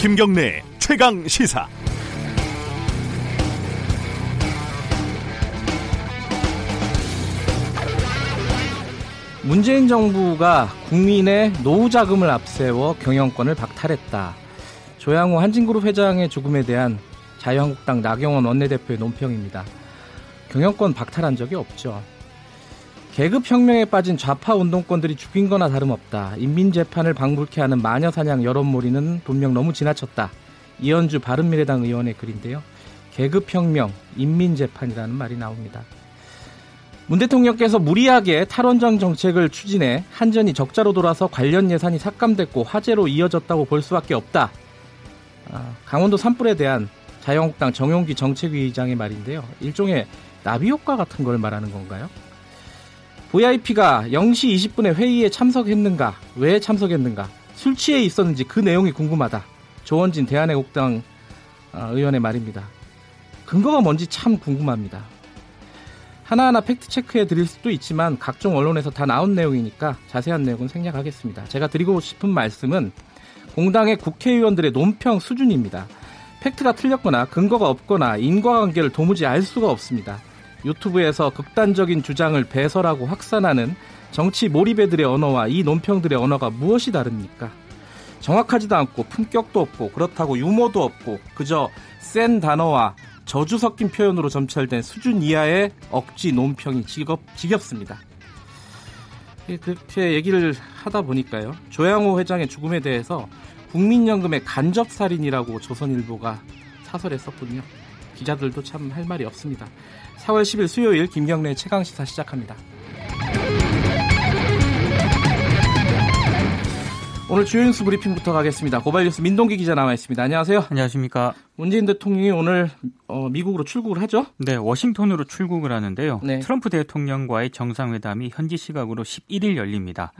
김경래 최강 시사. 문재인 정부가 국민의 노후 자금을 앞세워 경영권을 박탈했다. 조양호 한진그룹 회장의 죽음에 대한 자유한국당 나경원 원내대표의 논평입니다. 경영권 박탈한 적이 없죠. 계급혁명에 빠진 좌파 운동권들이 죽인 거나 다름없다. 인민재판을 방불케 하는 마녀사냥 여론몰이는 분명 너무 지나쳤다. 이현주 바른미래당 의원의 글인데요. 계급혁명, 인민재판이라는 말이 나옵니다. 문 대통령께서 무리하게 탈원전 정책을 추진해 한전이 적자로 돌아서 관련 예산이 삭감됐고 화제로 이어졌다고 볼 수밖에 없다. 아, 강원도 산불에 대한 자유한국당 정용기 정책위의장의 말인데요. 일종의 나비 효과 같은 걸 말하는 건가요? VIP가 0시 20분에 회의에 참석했는가? 왜 참석했는가? 술 취해 있었는지 그 내용이 궁금하다. 조원진 대한애국당 어, 의원의 말입니다. 근거가 뭔지 참 궁금합니다. 하나하나 팩트 체크해 드릴 수도 있지만 각종 언론에서 다 나온 내용이니까 자세한 내용은 생략하겠습니다. 제가 드리고 싶은 말씀은 공당의 국회의원들의 논평 수준입니다. 팩트가 틀렸거나 근거가 없거나 인과관계를 도무지 알 수가 없습니다. 유튜브에서 극단적인 주장을 배설하고 확산하는 정치 몰입애들의 언어와 이 논평들의 언어가 무엇이 다릅니까? 정확하지도 않고 품격도 없고 그렇다고 유머도 없고 그저 센 단어와 저주 섞인 표현으로 점철된 수준 이하의 억지 논평이 지겹, 지겹습니다. 그렇게 얘기를 하다 보니까요. 조양호 회장의 죽음에 대해서 국민연금의 간접살인이라고 조선일보가 사설에 썼군요. 기자들도 참 할 말이 없습니다. 4월 10일 수요일 김경래 최강 시사 시작합니다. 오늘 주요 뉴스 브리핑부터 가겠습니다. 고발 뉴스 민동기 기자 나와 있습니다. 안녕하세요. 안녕하십니까. 문재인 대통령이 오늘 어, 미국으로 출국을 하죠? 네, 워싱턴으로 출국을 하는데요. 네. 트럼프 대통령과의 정상회담이 현지 시각으로 11일 열립니다.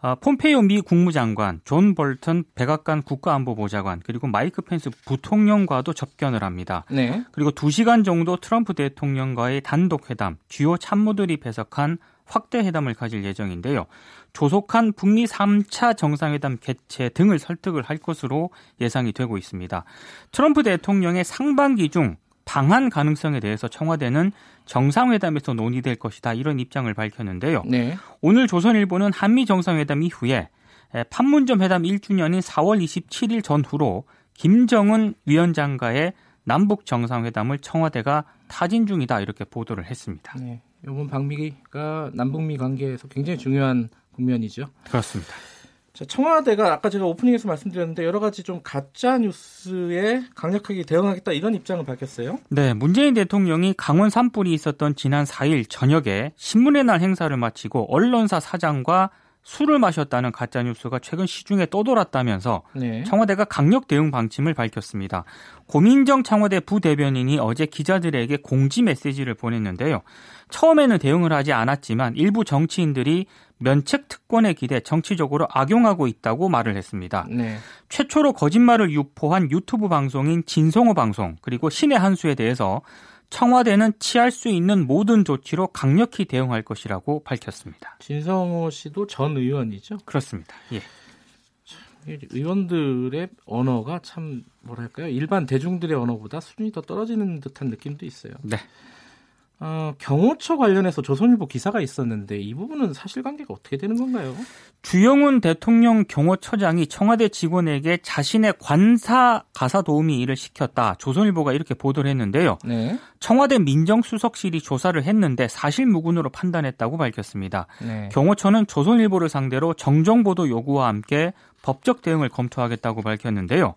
아, 폼페이오 미 국무장관, 존 볼턴 백악관 국가안보보좌관, 그리고 마이크 펜스 부통령과도 접견을 합니다. 네. 그리고 2시간 정도 트럼프 대통령과의 단독 회담, 주요 참모들이 배석한 확대 회담을 가질 예정인데요. 조속한 북미 3차 정상회담 개최 등을 설득을 할 것으로 예상이 되고 있습니다. 트럼프 대통령의 상반기 중 방한 가능성에 대해서 청와대는 정상회담에서 논의될 것이다 이런 입장을 밝혔는데요. 네. 오늘 조선일보는 한미 정상회담 이후에 판문점 회담 1주년인 4월 27일 전후로 김정은 위원장과의 남북 정상회담을 청와대가 타진 중이다 이렇게 보도를 했습니다. 네. 이번 방미가 남북미 관계에서 굉장히 중요한 국면이죠. 그렇습니다. 자, 청와대가 아까 제가 오프닝에서 말씀드렸는데 여러 가지 좀 가짜 뉴스에 강력하게 대응하겠다 이런 입장을 밝혔어요. 네, 문재인 대통령이 강원 산불이 있었던 지난 4일 저녁에 신문의 날 행사를 마치고 언론사 사장과 술을 마셨다는 가짜 뉴스가 최근 시중에 떠돌았다면서 네. 청와대가 강력 대응 방침을 밝혔습니다. 고민정 청와대 부대변인이 어제 기자들에게 공지 메시지를 보냈는데요. 처음에는 대응을 하지 않았지만 일부 정치인들이 면책 특권에 기대 정치적으로 악용하고 있다고 말을 했습니다. 네. 최초로 거짓말을 유포한 유튜브 방송인 진성호 방송 그리고 신의 한수에 대해서 청와대는 취할 수 있는 모든 조치로 강력히 대응할 것이라고 밝혔습니다. 진성호 씨도 전 의원이죠? 그렇습니다. 예. 의원들의 언어가 참 뭐랄까요? 일반 대중들의 언어보다 수준이 더 떨어지는 듯한 느낌도 있어요. 네. 어, 경호처 관련해서 조선일보 기사가 있었는데 이 부분은 사실관계가 어떻게 되는 건가요? 주영훈 대통령 경호처장이 청와대 직원에게 자신의 관사 가사 도우미 일을 시켰다. 조선일보가 이렇게 보도를 했는데요. 네. 청와대 민정수석실이 조사를 했는데 사실무근으로 판단했다고 밝혔습니다. 네. 경호처는 조선일보를 상대로 정정보도 요구와 함께 법적 대응을 검토하겠다고 밝혔는데요.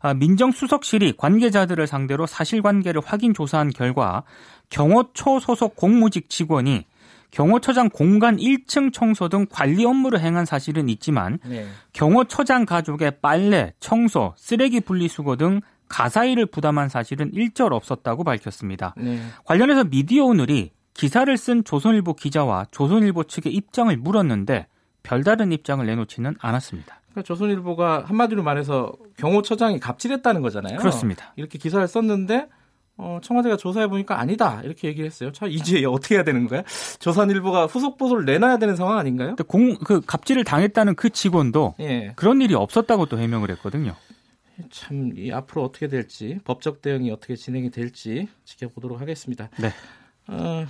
아, 민정수석실이 관계자들을 상대로 사실관계를 확인 조사한 결과 경호처 소속 공무직 직원이 경호처장 공간 1층 청소 등 관리 업무를 행한 사실은 있지만 네. 경호처장 가족의 빨래, 청소, 쓰레기 분리수거 등 가사일을 부담한 사실은 일절 없었다고 밝혔습니다. 네. 관련해서 미디어 오늘이 기사를 쓴 조선일보 기자와 조선일보 측의 입장을 물었는데 별다른 입장을 내놓지는 않았습니다. 그러니까 조선일보가 한마디로 말해서 경호처장이 갑질했다는 거잖아요. 그렇습니다. 이렇게 기사를 썼는데 어, 청와대가 조사해 보니까 아니다 이렇게 얘기를 했어요. 자 이제 어떻게 해야 되는 거야? 조선일보가 후속 보도를 내놔야 되는 상황 아닌가요? 공, 그 갑질을 당했다는 그 직원도 예. 그런 일이 없었다고 또 해명을 했거든요. 참, 이 앞으로 어떻게 될지, 법적 대응이 어떻게 진행이 될지 지켜보도록 하겠습니다. 네. 어,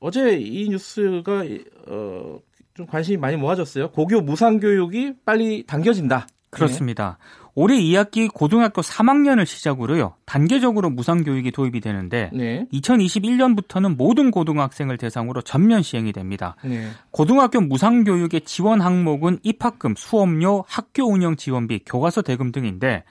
어제 이 뉴스가 어, 좀 관심이 많이 모아졌어요. 고교 무상교육이 빨리 당겨진다. 그렇습니다. 네. 올해 2학기 고등학교 3학년을 시작으로요. 단계적으로 무상 교육이 도입이 되는데 네. 2021년부터는 모든 고등학생을 대상으로 전면 시행이 됩니다. 네. 고등학교 무상 교육의 지원 항목은 입학금, 수업료, 학교 운영 지원비, 교과서 대금 등인데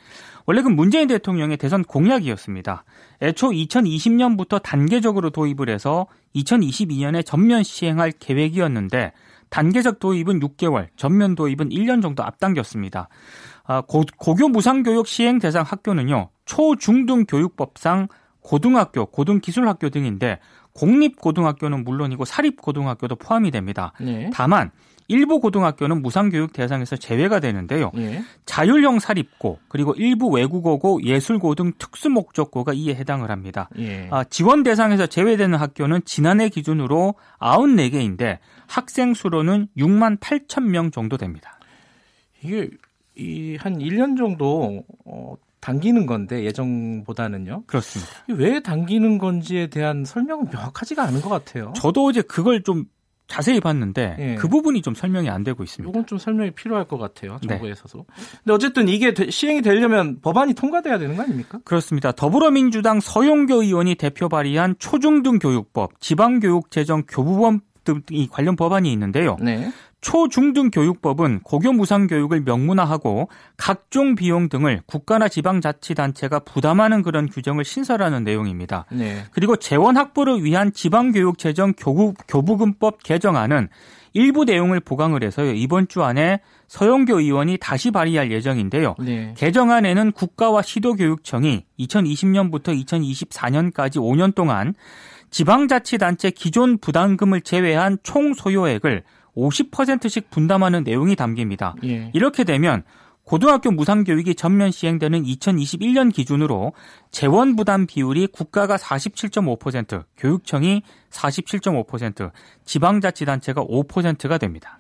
원래 그 문재인 대통령의 대선 공약이었습니다. 애초 2020년부터 단계적으로 도입을 해서 2022년에 전면 시행할 계획이었는데 단계적 도입은 6개월, 전면 도입은 1년 정도 앞당겼습니다. 아, 고, 고교 무상교육 시행 대상 학교는요, 초, 중, 등 교육법상 고등학교, 고등기술학교 등인데 공립고등학교는 물론이고 사립고등학교도 포함이 됩니다. 네. 다만 일부 고등학교는 무상교육 대상에서 제외가 되는데요. 예. 자율형 사립고 그리고 일부 외국어고 예술고 등 특수목적고가 이에 해당을 합니다. 예. 아, 지원 대상에서 제외되는 학교는 지난해 기준으로 94개인데 학생 수로는 6만 8천 명 정도 됩니다. 이게 이 한 1년 정도 어, 당기는 건데 예정보다는요. 그렇습니다. 왜 당기는 건지에 대한 설명은 명확하지가 않은 것 같아요. 저도 어제 그걸 좀 자세히 봤는데 예. 그 부분이 좀 설명이 안 되고 있습니다. 이건 좀 설명이 필요할 것 같아요. 네. 정부에서도. 네. 근데 어쨌든 이게 시행이 되려면 법안이 통과돼야 되는 거 아닙니까? 그렇습니다. 더불어민주당 서용교 의원이 대표 발의한 초중등 교육법, 지방교육재정 교부법 등이 관련 법안이 있는데요. 네. 초중등 교육법은 고교 무상 교육을 명문화하고 각종 비용 등을 국가나 지방 자치 단체가 부담하는 그런 규정을 신설하는 내용입니다. 네. 그리고 재원 확보를 위한 지방 교육 재정 교부금법 개정안은 일부 내용을 보강을 해서요. 이번 주 안에 서영교 의원이 다시 발의할 예정인데요. 네. 개정안에는 국가와 시도교육청이 2020년부터 2024년까지 5년 동안 지방자치단체 기존 부담금을 제외한 총 소요액을 50%씩 분담하는 내용이 담깁니다. 예. 이렇게 되면 고등학교 무상교육이 전면 시행되는 2021년 기준으로 재원 부담 비율이 국가가 47.5%, 교육청이 47.5%, 지방자치단체가 5%가 됩니다.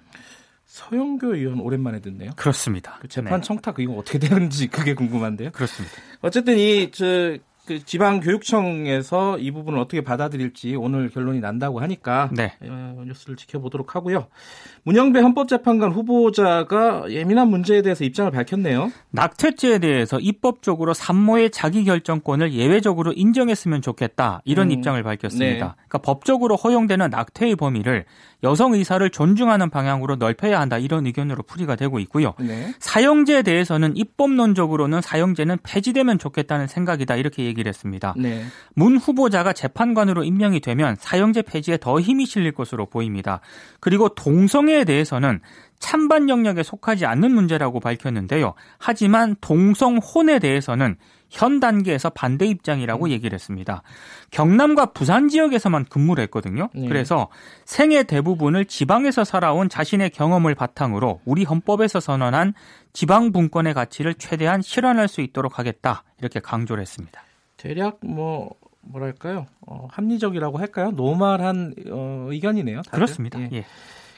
서영교 의원 오랜만에 듣네요. 그렇습니다. 그 재판 네. 청탁 이거 어떻게 되는지 그게 궁금한데요. 그렇습니다. 어쨌든 이 저 그 지방 교육청에서 이 부분을 어떻게 받아들일지 오늘 결론이 난다고 하니까 네. 어, 뉴스를 지켜보도록 하고요. 문영배 헌법재판관 후보자가 예민한 문제에 대해서 입장을 밝혔네요. 낙태죄에 대해서 입법적으로 산모의 자기 결정권을 예외적으로 인정했으면 좋겠다 이런 음, 입장을 밝혔습니다. 네. 그러니까 법적으로 허용되는 낙태의 범위를 여성 의사를 존중하는 방향으로 넓혀야 한다 이런 의견으로 풀이가 되고 있고요. 네. 사형제에 대해서는 입법론적으로는 사형제는 폐지되면 좋겠다는 생각이다 이렇게 얘기를 했습니다. 네. 문 후보자가 재판관으로 임명이 되면 사형제 폐지에 더 힘이 실릴 것으로 보입니다. 그리고 동성애에 대해서는 찬반 영역에 속하지 않는 문제라고 밝혔는데요. 하지만 동성혼에 대해서는 현 단계에서 반대 입장이라고 음. 얘기를 했습니다. 경남과 부산 지역에서만 근무를 했거든요. 네. 그래서 생애 대부분을 지방에서 살아온 자신의 경험을 바탕으로 우리 헌법에서 선언한 지방 분권의 가치를 최대한 실현할 수 있도록 하겠다. 이렇게 강조를 했습니다. 대략 뭐 뭐랄까요? 어, 합리적이라고 할까요? normal한 어, 의견이네요. 다들. 그렇습니다. 예. 예.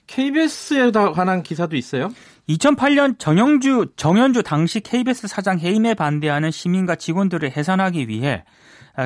KBS에 관한 기사도 있어요. 2008년 정영주 정연주 당시 KBS 사장 해임에 반대하는 시민과 직원들을 해산하기 위해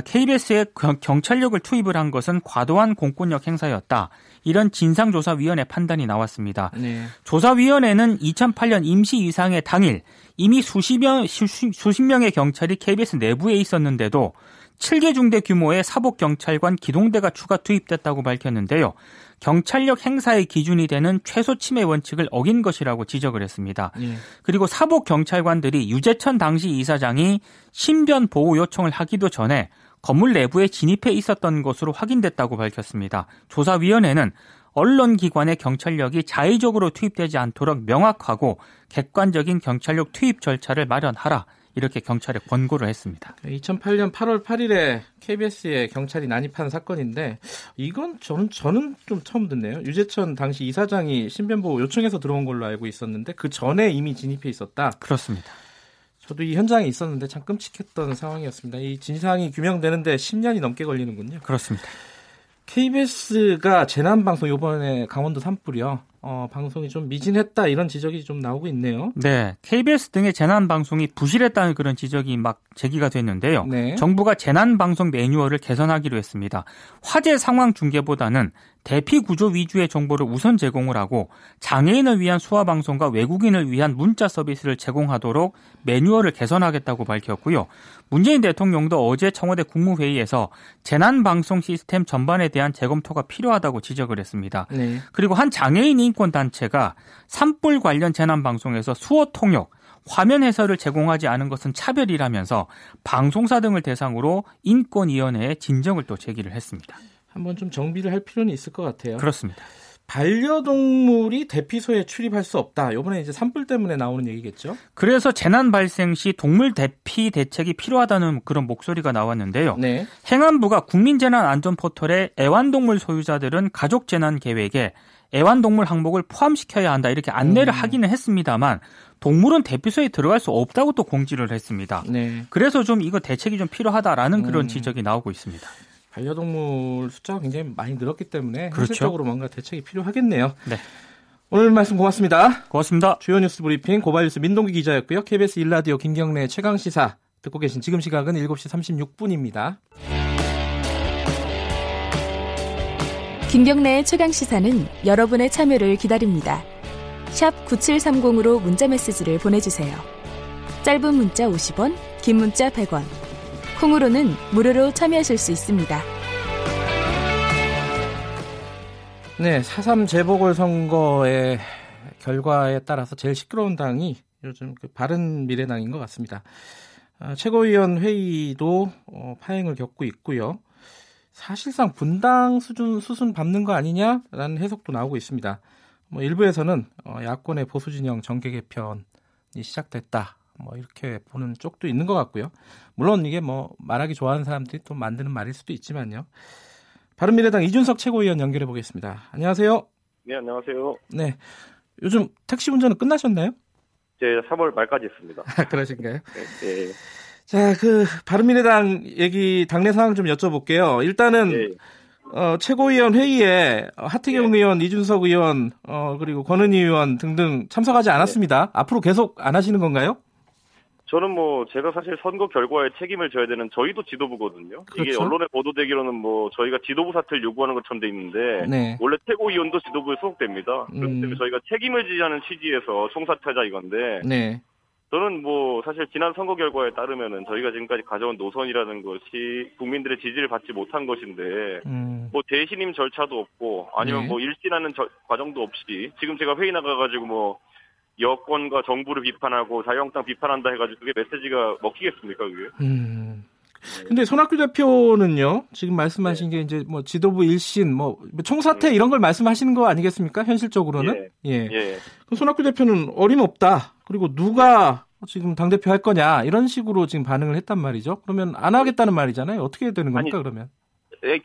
KBS에 경찰력을 투입을 한 것은 과도한 공권력 행사였다. 이런 진상조사위원회 판단이 나왔습니다. 네. 조사위원회는 2008년 임시이사회 당일 이미 수십, 명, 수십 명의 경찰이 KBS 내부에 있었는데도 7개 중대 규모의 사복경찰관 기동대가 추가 투입됐다고 밝혔는데요. 경찰력 행사의 기준이 되는 최소 침해 원칙을 어긴 것이라고 지적을 했습니다. 예. 그리고 사복 경찰관들이 유재천 당시 이사장이 신변 보호 요청을 하기도 전에 건물 내부에 진입해 있었던 것으로 확인됐다고 밝혔습니다. 조사위원회는 언론기관의 경찰력이 자의적으로 투입되지 않도록 명확하고 객관적인 경찰력 투입 절차를 마련하라 이렇게 경찰에 권고를 했습니다. 2008년 8월 8일에 KBS에 경찰이 난입한 사건인데 이건 저는 저는 좀 처음 듣네요. 유재천 당시 이사장이 신변보호 요청해서 들어온 걸로 알고 있었는데 그 전에 이미 진입해 있었다. 그렇습니다. 저도 이 현장에 있었는데 참 끔찍했던 상황이었습니다. 이 진상이 규명되는데 10년이 넘게 걸리는군요. 그렇습니다. KBS가 재난방송 이번에 강원도 산불이요. 어, 방송이 좀 미진했다 이런 지적이 좀 나오고 있네요. 네, KBS 등의 재난 방송이 부실했다는 그런 지적이 막 제기가 됐는데요. 네. 정부가 재난 방송 매뉴얼을 개선하기로 했습니다. 화재 상황 중계보다는 대피 구조 위주의 정보를 우선 제공을 하고 장애인을 위한 수화 방송과 외국인을 위한 문자 서비스를 제공하도록 매뉴얼을 개선하겠다고 밝혔고요. 문재인 대통령도 어제 청와대 국무회의에서 재난 방송 시스템 전반에 대한 재검토가 필요하다고 지적을 했습니다. 네. 그리고 한 장애인 인권 단체가 산불 관련 재난 방송에서 수어 통역 화면 해설을 제공하지 않은 것은 차별이라면서 방송사 등을 대상으로 인권위원회에 진정을 또 제기를 했습니다. 한번 좀 정비를 할 필요는 있을 것 같아요. 그렇습니다. 반려동물이 대피소에 출입할 수 없다. 이번에 이제 산불 때문에 나오는 얘기겠죠? 그래서 재난 발생 시 동물 대피 대책이 필요하다는 그런 목소리가 나왔는데요. 네. 행안부가 국민재난안전 포털에 애완동물 소유자들은 가족 재난 계획에 애완동물 항목을 포함시켜야 한다 이렇게 안내를 음. 하기는 했습니다만 동물은 대피소에 들어갈 수 없다고 또 공지를 했습니다. 네. 그래서 좀 이거 대책이 좀 필요하다라는 그런 음. 지적이 나오고 있습니다. 반려동물 숫자가 굉장히 많이 늘었기 때문에 그렇죠. 현실적으로 뭔가 대책이 필요하겠네요. 네. 오늘 말씀 고맙습니다. 고맙습니다. 주요 뉴스 브리핑 고발뉴스 민동기 기자였고요. KBS 일라디오 김경래 최강 시사 듣고 계신 지금 시각은 7시 36분입니다. 김경래의 최강 시사는 여러분의 참여를 기다립니다. 샵 9730으로 문자 메시지를 보내주세요. 짧은 문자 50원, 긴 문자 100원. 콩으로는 무료로 참여하실 수 있습니다. 네, 4.3 재보궐선거의 결과에 따라서 제일 시끄러운 당이 요즘 그 바른 미래당인 것 같습니다. 어, 최고위원 회의도 어, 파행을 겪고 있고요. 사실상 분당 수준 수순 밟는 거 아니냐라는 해석도 나오고 있습니다. 뭐 일부에서는 어, 야권의 보수 진영 정계 개편이 시작됐다. 뭐 이렇게 보는 쪽도 있는 것 같고요. 물론 이게 뭐 말하기 좋아하는 사람들이 또 만드는 말일 수도 있지만요. 바른미래당 이준석 최고위원 연결해 보겠습니다. 안녕하세요. 네, 안녕하세요. 네. 요즘 택시 운전은 끝나셨나요? 제 3월 말까지 했습니다. 아, 그러신가요? 네, 네. 자, 그 바른미래당 얘기 당내 상황 좀 여쭤볼게요. 일단은 네. 어, 최고위원 회의에 하태경 네. 의원, 이준석 의원, 어, 그리고 권은희 의원 등등 참석하지 않았습니다. 네. 앞으로 계속 안 하시는 건가요? 저는 뭐 제가 사실 선거 결과에 책임을 져야 되는 저희도 지도부거든요. 그렇죠? 이게 언론에 보도되기로는 뭐 저희가 지도부 사퇴를 요구하는 것처럼 돼 있는데 네. 원래 최고위원도 지도부에 소속됩니다. 그렇기 음. 때문에 저희가 책임을 지자는 취지에서 총사퇴자 이건데 네. 저는 뭐 사실 지난 선거 결과에 따르면은 저희가 지금까지 가져온 노선이라는 것이 국민들의 지지를 받지 못한 것인데 음. 뭐 대신임 절차도 없고 아니면 네. 뭐 일진하는 저, 과정도 없이 지금 제가 회의 나가가지고 뭐 여권과 정부를 비판하고 자유한국당 비판한다 해가지고 그게 메시지가 먹히겠습니까 그게? 음. 근데 손학규 대표는요 지금 말씀하신 네. 게 이제 뭐 지도부 일신 뭐 총사퇴 음. 이런 걸 말씀하시는 거 아니겠습니까 현실적으로는 예. 예. 예. 그럼 손학규 대표는 어림없다 그리고 누가 지금 당 대표 할 거냐 이런 식으로 지금 반응을 했단 말이죠 그러면 안 하겠다는 말이잖아요 어떻게 되는 겁니까 아니, 그러면?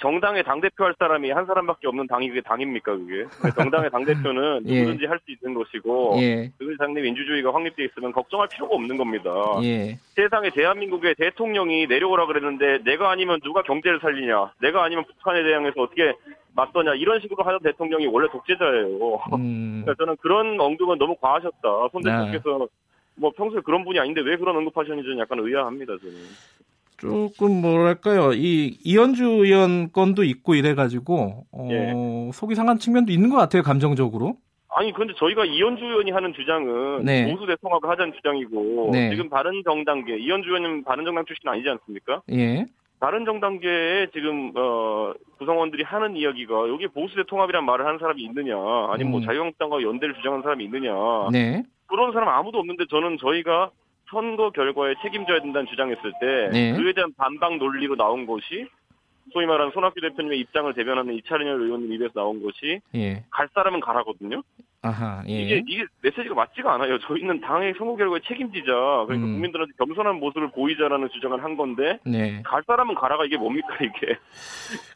정당의 당 대표 할 사람이 한 사람밖에 없는 당이 그게 당입니까, 그게? 정당의 당 대표는 예. 누구든지 할 수 있는 것이고, 예. 그 상대 민주주의가 확립되어 있으면 걱정할 필요가 없는 겁니다. 예. 세상에 대한민국의 대통령이 내려오라 그랬는데, 내가 아니면 누가 경제를 살리냐, 내가 아니면 북한에 대항해서 어떻게 맞서냐, 이런 식으로 하던 대통령이 원래 독재자예요. 음. 그러니까 저는 그런 언급은 너무 과하셨다. 손 대표께서 네. 뭐 평소에 그런 분이 아닌데 왜 그런 언급하셨는지 는 약간 의아합니다, 저는. 조금 뭐랄까요 이 이현주 의원 건도 있고 이래가지고 어, 예. 속이 상한 측면도 있는 것 같아요 감정적으로. 아니 그런데 저희가 이현주 의원이 하는 주장은 네. 보수 대통합을 하자는 주장이고 네. 지금 바른 정당계 이현주 의원님 바른 정당 출신 아니지 않습니까? 예. 바른 정당계에 지금 어 구성원들이 하는 이야기가 여기 보수 대통합이란 말을 하는 사람이 있느냐 아니면 뭐 음. 자유한국당과 연대를 주장하는 사람이 있느냐 네. 그런 사람 아무도 없는데 저는 저희가 선거 결과에 책임져야 된다는 주장했을 때 네. 그에 대한 반박 논리로 나온 것이 소위 말하는 손학규 대표님의 입장을 대변하는 이차례열 의원님 입에서 나온 것이 예. 갈 사람은 가라거든요. 아하, 예. 이게 이게 메시지가 맞지가 않아요. 저희는 당의 선거 결과에 책임지자. 그러니까 음. 국민들한테 겸손한 모습을 보이자라는 주장을 한 건데 네. 갈 사람은 가라가 이게 뭡니까 이게?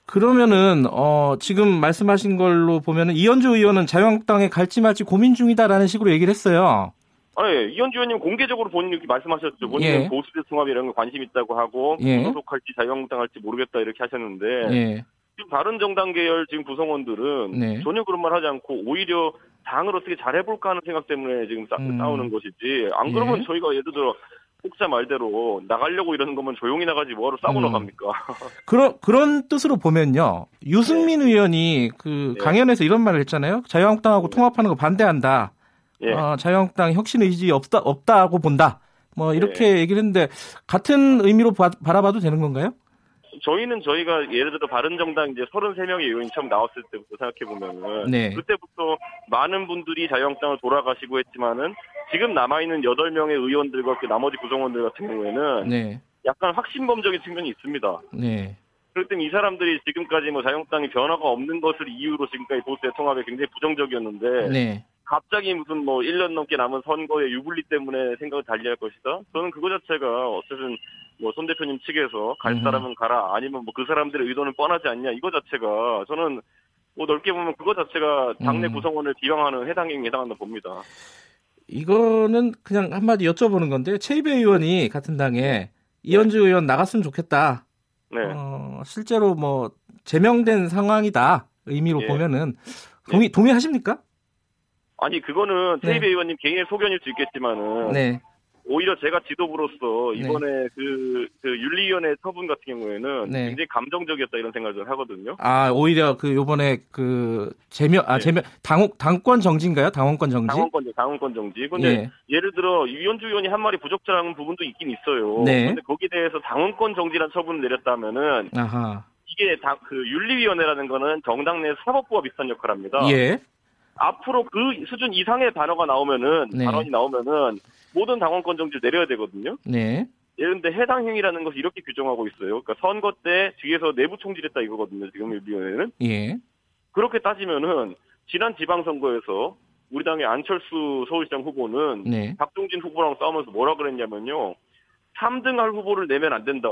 그러면은 어 지금 말씀하신 걸로 보면은 이현주 의원은 자유한국당에 갈지 말지 고민 중이다라는 식으로 얘기를 했어요. 아, 예. 이현주 의원님 공개적으로 본인이 이렇게 말씀하셨죠. 본인은 예. 보수대 통합 이런 거 관심 있다고 하고 예. 소속할지 자유한국당 할지 모르겠다 이렇게 하셨는데 예. 지금 바른 정당 계열 지금 구성원들은 네. 전혀 그런 말 하지 않고 오히려 당을 어떻게 잘 해볼까 하는 생각 때문에 지금 싸, 음. 우는 것이지 안 그러면 예. 저희가 예를 들어 혹자 말대로 나가려고 이러는 거면 조용히 나가지 뭐하러 싸고 음. 나갑니까? 그런 그런 뜻으로 보면요. 유승민 네. 의원이 그 네. 강연에서 이런 말을 했잖아요. 자유한국당하고 네. 통합하는 거 반대한다. 예. 어, 자유한국당 혁신 의지 없다 없다고 본다. 뭐 이렇게 예. 얘기를 했는데 같은 의미로 바, 바라봐도 되는 건가요? 저희는 저희가 예를 들어 바른정당 이제 33명의 의원이 처음 나왔을 때부터 생각해 보면은 네. 그때부터 많은 분들이 자유한국당을 돌아가시고 했지만은 지금 남아 있는 8명의 의원들과 그 나머지 구성원들 같은 경우에는 네. 약간 확신범적인 측면이 있습니다. 네. 그렇기 때문에 이 사람들이 지금까지 뭐 자유한국당이 변화가 없는 것을 이유로 지금까지 보수 대통합에 굉장히 부정적이었는데 네. 갑자기 무슨 뭐 1년 넘게 남은 선거의 유불리 때문에 생각을 달리할 것이다. 저는 그거 자체가 어쨌든 뭐 손 대표님 측에서 갈 사람은 가라 아니면 뭐 그 사람들의 의도는 뻔하지 않냐 이거 자체가 저는 뭐 넓게 보면 그거 자체가 당내 음. 구성원을 비방하는 해당 행위에 해당한다 봅니다. 이거는 그냥 한마디 여쭤보는 건데 최이배 의원이 같은 당에 네. 이현주 의원 나갔으면 좋겠다. 네. 어, 실제로 뭐 제명된 상황이다 의미로 예. 보면은 동의 네. 동의하십니까? 아니 그거는 최이배 네. 의원님 개인의 소견일 수 있겠지만은 네. 오히려 제가 지도부로서 네. 이번에 네. 그, 그 윤리위원회 처분 같은 경우에는 네. 굉장히 감정적이었다 이런 생각을 하거든요. 아 오히려 그 요번에 그 제명 아 네. 제명 당 당권 정지인가요? 당원권 정지? 당원권 당원권 정지. 근데 예. 를 들어 유현주 의원이 한 말이 부적절한 부분도 있긴 있어요. 네. 근데 거기에 대해서 당원권 정지란 처분을 내렸다면은 아하. 이게 당, 그 윤리위원회라는 거는 정당 내 사법부와 비슷한 역할을 합니다. 예. 앞으로 그 수준 이상의 단어가 나오면은 네. 발언이 나오면은 모든 당원권 정지를 내려야 되거든요. 네. 예런데 해당 행위라는 것이 이렇게 규정하고 있어요. 그러니까 선거 때 뒤에서 내부 총질했다 이거거든요. 지금 위원회는. 예. 그렇게 따지면은 지난 지방선거에서 우리 당의 안철수 서울시장 후보는 네. 박종진 후보랑 싸우면서 뭐라 그랬냐면요. 3등 할 후보를 내면 안 된다.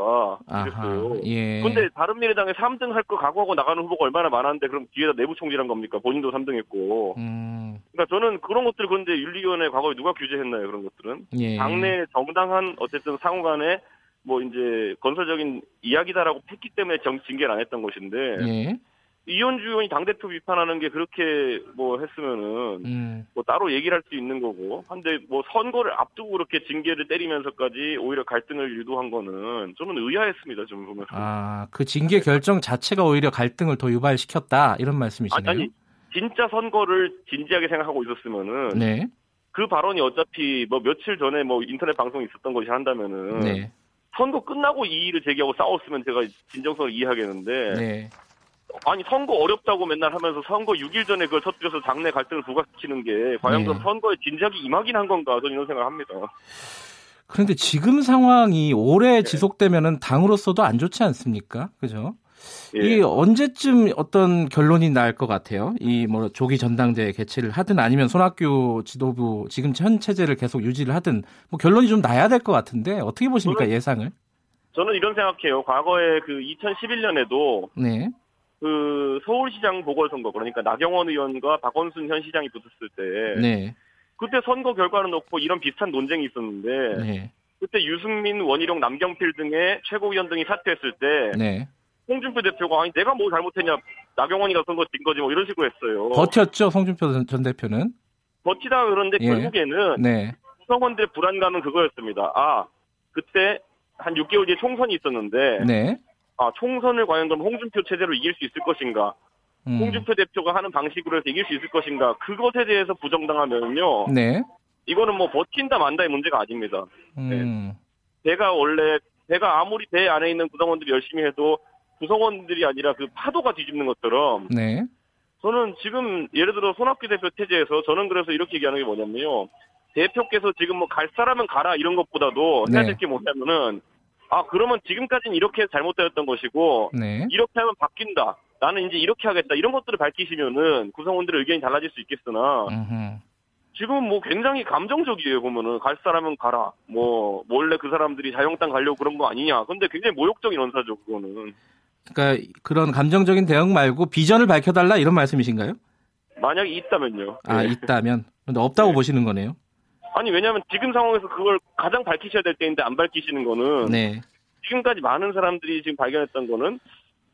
그랬어요. 예. 근데 바른미래당에 3등 할 거 각오하고 나가는 후보가 얼마나 많았는데 그럼 뒤에다 내부 총질한 겁니까? 본인도 3등 했고. 음. 그러니까 저는 그런 것들 그런데 윤리위원회 과거에 누가 규제했나요? 그런 것들은 예. 당내 정당한 어쨌든 상호 간에 뭐 이제 건설적인 이야기다라고 했기 때문에 정 징계를 안 했던 것인데. 예. 이현주 의원이 당대표 비판하는 게 그렇게 뭐 했으면은 음. 뭐 따로 얘기를 할 수 있는 거고 한데 뭐 선거를 앞두고 그렇게 징계를 때리면서까지 오히려 갈등을 유도한 거는 저는 의아했습니다 좀 보면서 아그 징계 결정 자체가 오히려 갈등을 더 유발시켰다 이런 말씀이시네요 아니, 아니 진짜 선거를 진지하게 생각하고 있었으면은 네. 그 발언이 어차피 뭐 며칠 전에 뭐 인터넷 방송이 있었던 것이 한다면은 네. 선거 끝나고 이의를 제기하고 싸웠으면 제가 진정성을 이해하겠는데 네. 아니 선거 어렵다고 맨날 하면서 선거 6일 전에 그걸 터뜨려서 당내 갈등을 부각시키는 게 과연 네. 그럼 선거에 진작에 임하긴 한 건가 저는 이런 생각을 합니다. 그런데 지금 상황이 오래 네. 지속되면은 당으로서도 안 좋지 않습니까? 그죠? 예. 이 언제쯤 어떤 결론이 날 것 같아요? 이 뭐 조기 전당대 개최를 하든 아니면 손학규 지도부 지금 현 체제를 계속 유지를 하든 뭐 결론이 좀 나야 될 것 같은데 어떻게 보십니까 저는, 예상을? 저는 이런 생각해요. 과거에 그 2011년에도 네. 그 서울시장 보궐선거 그러니까 나경원 의원과 박원순 현 시장이 붙었을 때 네. 그때 선거 결과를 놓고 이런 비슷한 논쟁이 있었는데 네. 그때 유승민, 원희룡, 남경필 등의 최고위원 등이 사퇴했을 때 네. 홍준표 대표가 아니 내가 뭐 잘못했냐 나경원이가 선거 진 거지 뭐 이런 식으로 했어요. 버텼죠 송준표 전 대표는. 버티다 그런데 예. 결국에는 네. 구성원들의 불안감은 그거였습니다. 아 그때 한 6개월 뒤에 총선이 있었는데 네. 아, 총선을 과연 그럼 홍준표 체제로 이길 수 있을 것인가? 음. 홍준표 대표가 하는 방식으로 해서 이길 수 있을 것인가? 그것에 대해서 부정당하면요. 네. 이거는 뭐 버틴다 만다의 문제가 아닙니다. 음. 네. 배가 원래 배가 아무리 배 안에 있는 구성원들이 열심히 해도 구성원들이 아니라 그 파도가 뒤집는 것처럼. 네. 저는 지금 예를 들어 손학규 대표 체제에서 저는 그래서 이렇게 얘기하는 게 뭐냐면요. 대표께서 지금 뭐 갈 사람은 가라 이런 것보다도 해야 될게 네. 뭐냐면은 아 그러면 지금까지는 이렇게 잘못되었던 것이고 네. 이렇게 하면 바뀐다. 나는 이제 이렇게 하겠다. 이런 것들을 밝히시면은 구성원들의 의견이 달라질 수 있겠으나 음흠. 지금 뭐 굉장히 감정적이에요 보면은 갈 사람은 가라. 뭐 원래 그 사람들이 자영당 가려고 그런 거 아니냐. 근데 굉장히 모욕적인 언사죠 그거는. 그러니까 그런 감정적인 대응 말고 비전을 밝혀달라 이런 말씀이신가요? 만약에 있다면요. 아 네. 있다면. 근데 없다고 네. 보시는 거네요. 아니 왜냐하면 지금 상황에서 그걸 가장 밝히셔야 될 때인데 안 밝히시는 거는 네. 지금까지 많은 사람들이 지금 발견했던 거는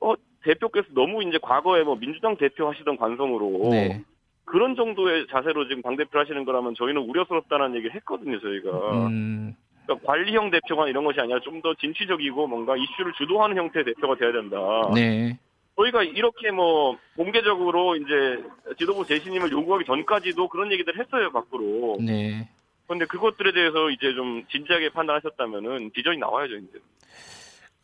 어 대표께서 너무 이제 과거에 뭐 민주당 대표 하시던 관성으로 네. 그런 정도의 자세로 지금 당 대표 하시는 거라면 저희는 우려스럽다는 얘기를 했거든요, 저희가. 음. 그러니까 관리형 대표가 이런 것이 아니라 좀 더 진취적이고 뭔가 이슈를 주도하는 형태의 대표가 돼야 된다. 네. 저희가 이렇게 뭐 공개적으로 이제 지도부 재신임을 요구하기 전까지도 그런 얘기들 했어요, 밖으로. 네. 그런데 그것들에 대해서 이제 좀 진지하게 판단하셨다면은 비전이 나와야죠, 이제.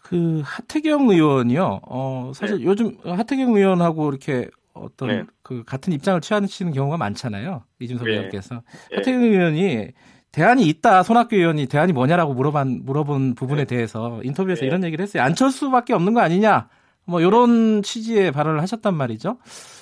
그 하태경 의원이요. 어 사실 네. 요즘 하태경 의원하고 이렇게 어떤 네. 그 같은 입장을 취하시는 경우가 많잖아요. 이준석 네. 의원께서 네. 하태경 의원이 대안이 있다. 손학규 의원이 대안이 뭐냐라고 물어본 물어본 부분에 네. 대해서 인터뷰에서 네. 이런 얘기를 했어요. 안철수밖에 없는 거 아니냐. 뭐 이런 취지의 발언을 하셨단 말이죠.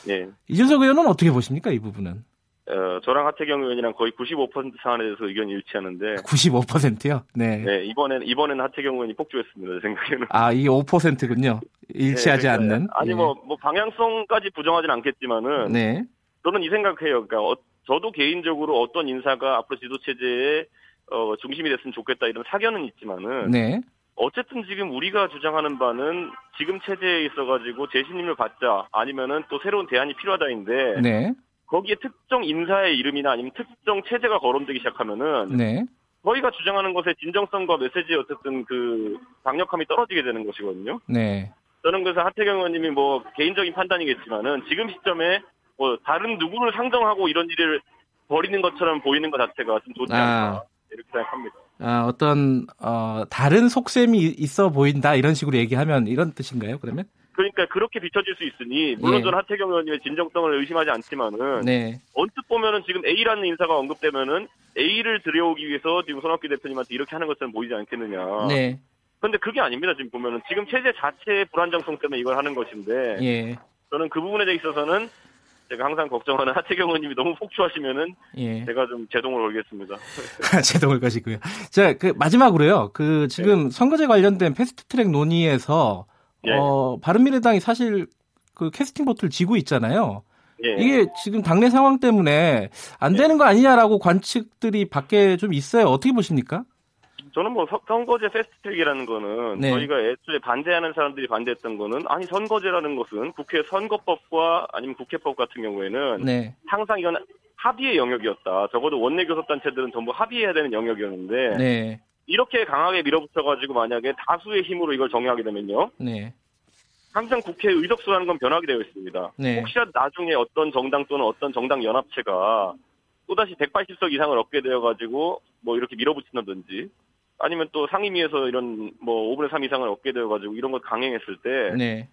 네. 이준석 의원은 어떻게 보십니까 이 부분은? 어, 저랑 하태경 의원이랑 거의 95% 사안에 대해서 의견이 일치하는데. 95%요? 네. 네, 이번엔, 이번에는 하태경 의원이 폭주했습니다, 제 생각에는. 아, 이게 5%군요? 일치하지 네, 않는? 아니, 네. 뭐, 뭐, 방향성까지 부정하진 않겠지만은. 네. 저는 이 생각해요. 그러니까, 어, 저도 개인적으로 어떤 인사가 앞으로 지도 체제의, 어, 중심이 됐으면 좋겠다 이런 사견은 있지만은. 네. 어쨌든 지금 우리가 주장하는 바는 지금 체제에 있어가지고 재신임을 받자 아니면은 또 새로운 대안이 필요하다인데. 네. 거기에 특정 인사의 이름이나 아니면 특정 체제가 거론되기 시작하면은 네. 저희가 주장하는 것의 진정성과 메시지의 어쨌든 그 강력함이 떨어지게 되는 것이거든요. 네. 저는 그래서 하태경 의원님이 뭐 개인적인 판단이겠지만은 지금 시점에 뭐 다른 누구를 상정하고 이런 일을 벌이는 것처럼 보이는 것 자체가 좀 좋지 않나 아. 이렇게 생각합니다. 아, 어떤 어, 다른 속셈이 있어 보인다 이런 식으로 얘기하면 이런 뜻인가요? 그러면? 그러니까 그렇게 비춰질 수 있으니 물론 네. 저는 하태경 의원님의 진정성을 의심하지 않지만은 네. 언뜻 보면은 지금 A라는 인사가 언급되면은 A를 들여오기 위해서 지금 손학규 대표님한테 이렇게 하는 것처럼 보이지 않겠느냐. 네. 그런데 그게 아닙니다. 지금 보면은 지금 체제 자체의 불안정성 때문에 이걸 하는 것인데 예. 저는 그 부분에 대해 있어서는 제가 항상 걱정하는 하태경 의원님이 너무 폭주하시면은 예. 제가 좀 제동을 걸겠습니다. 제동을 거시고요. 자, 그 마지막으로요. 그 지금 네. 선거제 관련된 패스트트랙 논의에서 예. 어, 바른미래당이 사실 그 캐스팅 보트를 지고 있잖아요. 예. 이게 지금 당내 상황 때문에 안 되는 거 아니냐라고 관측들이 밖에 좀 있어요. 어떻게 보십니까? 저는 뭐 선거제 패스트트랙이라는 거는 네. 저희가 애초에 반대하는 사람들이 반대했던 거는 아니 선거제라는 것은 국회 선거법과 아니면 국회법 같은 경우에는 네. 항상 이건 합의의 영역이었다. 적어도 원내 교섭단체들은 전부 합의해야 되는 영역이었는데 네. 이렇게 강하게 밀어붙여가지고 만약에 다수의 힘으로 이걸 정의하게 되면요. 네. 항상 국회 의석수라는 건 변하게 되어 있습니다. 네. 혹시라도 나중에 어떤 정당 또는 어떤 정당 연합체가 또다시 180석 이상을 얻게 되어가지고 뭐 이렇게 밀어붙인다든지 아니면 또 상임위에서 이런 뭐 5분의 3 이상을 얻게 되어가지고 이런 걸 강행했을 때 네.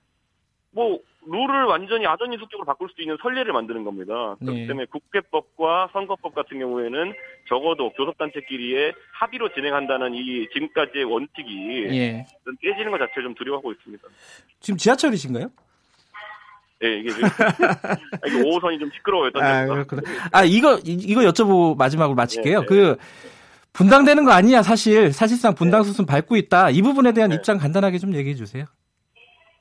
뭐 룰을 완전히 아전인숙적으로 바꿀 수 있는 선례를 만드는 겁니다. 그렇기 네. 때문에 국회법과 선거법 같은 경우에는 적어도 교섭단체끼리의 합의로 진행한다는 이 지금까지의 원칙이 예. 깨지는 것 자체를 좀 두려워하고 있습니다. 지금 지하철이신가요? 네, 이게, 이게 5호선이 좀 시끄러워요. 아, 그렇구나. 아, 이거, 이거 여쭤보고 마지막으로 마칠게요. 네, 네. 그, 분당되는 거 아니야, 사실. 사실상 분당 수순 밟고 있다. 이 부분에 대한 네. 입장 간단하게 좀 얘기해 주세요.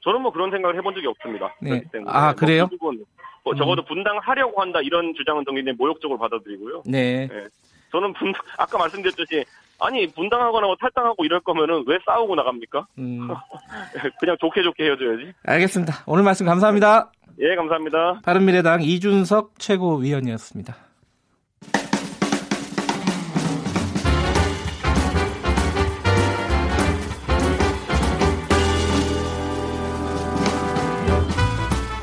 저는 뭐 그런 생각을 해본 적이 없습니다. 네. 아뭐 그래요? 뭐 부분, 뭐 적어도 음. 분당하려고 한다 이런 주장은 굉장히 모욕적으로 받아들이고요. 네. 네. 저는 분 아까 말씀드렸듯이 아니 분당하거나 뭐 탈당하고 이럴 거면은 왜 싸우고 나갑니까? 음. 그냥 좋게 좋게 헤어져야지. 알겠습니다. 오늘 말씀 감사합니다. 예, 감사합니다. 바른미래당 이준석 최고위원이었습니다.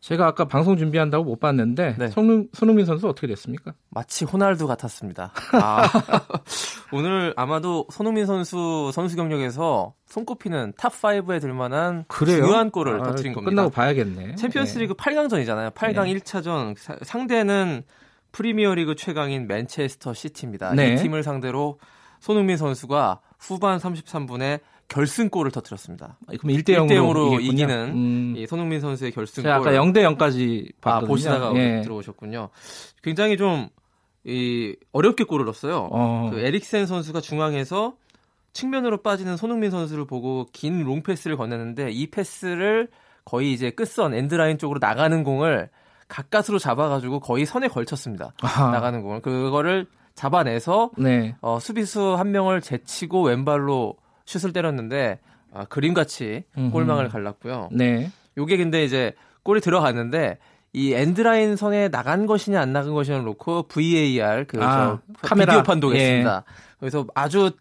제가 아까 방송 준비한다고 못 봤는데 네. 손흥, 손흥민 선수 어떻게 됐습니까? 마치 호날두 같았습니다. 아, 오늘 아마도 손흥민 선수 선수 경력에서 손꼽히는 top 5에 들만한 그래요? 중요한 골을 아, 터뜨린 겁니다. 끝나고 봐야겠네. 챔피언스리그 네. 8강전이잖아요. 8강 네. 1차전 상대는 프리미어리그 최강인 맨체스터 시티입니다. 네. 이 팀을 상대로 손흥민 선수가 후반 33분에 결승골을 터뜨렸습니다. 아, 그럼 1대 0으로, 1대 0으로 이기는 음. 이 손흥민 선수의 결승골. 아까 0대 0까지 아, 보시다가 예. 들어오셨군요. 굉장히 좀 이, 어렵게 골을 넣었어요. 어. 그 에릭센 선수가 중앙에서 측면으로 빠지는 손흥민 선수를 보고 긴 롱패스를 건네는데 이 패스를 거의 이제 끝선 엔드라인 쪽으로 나가는 공을 가까스로 잡아가지고 거의 선에 걸쳤습니다. 아하. 나가는 공을 그거를 잡아내서 네. 어, 수비수 한 명을 제치고 왼발로 슛을 때렸는데 아, 그림같이 골망을 갈랐고요. 네. 요게 근데 이제 골이 들어갔는데 이 엔드라인 선에 나간 것이냐 안 나간 것이냐 놓고 VAR 그 아, 카메라 비디오 판독했습니다. 예. 그래서 아주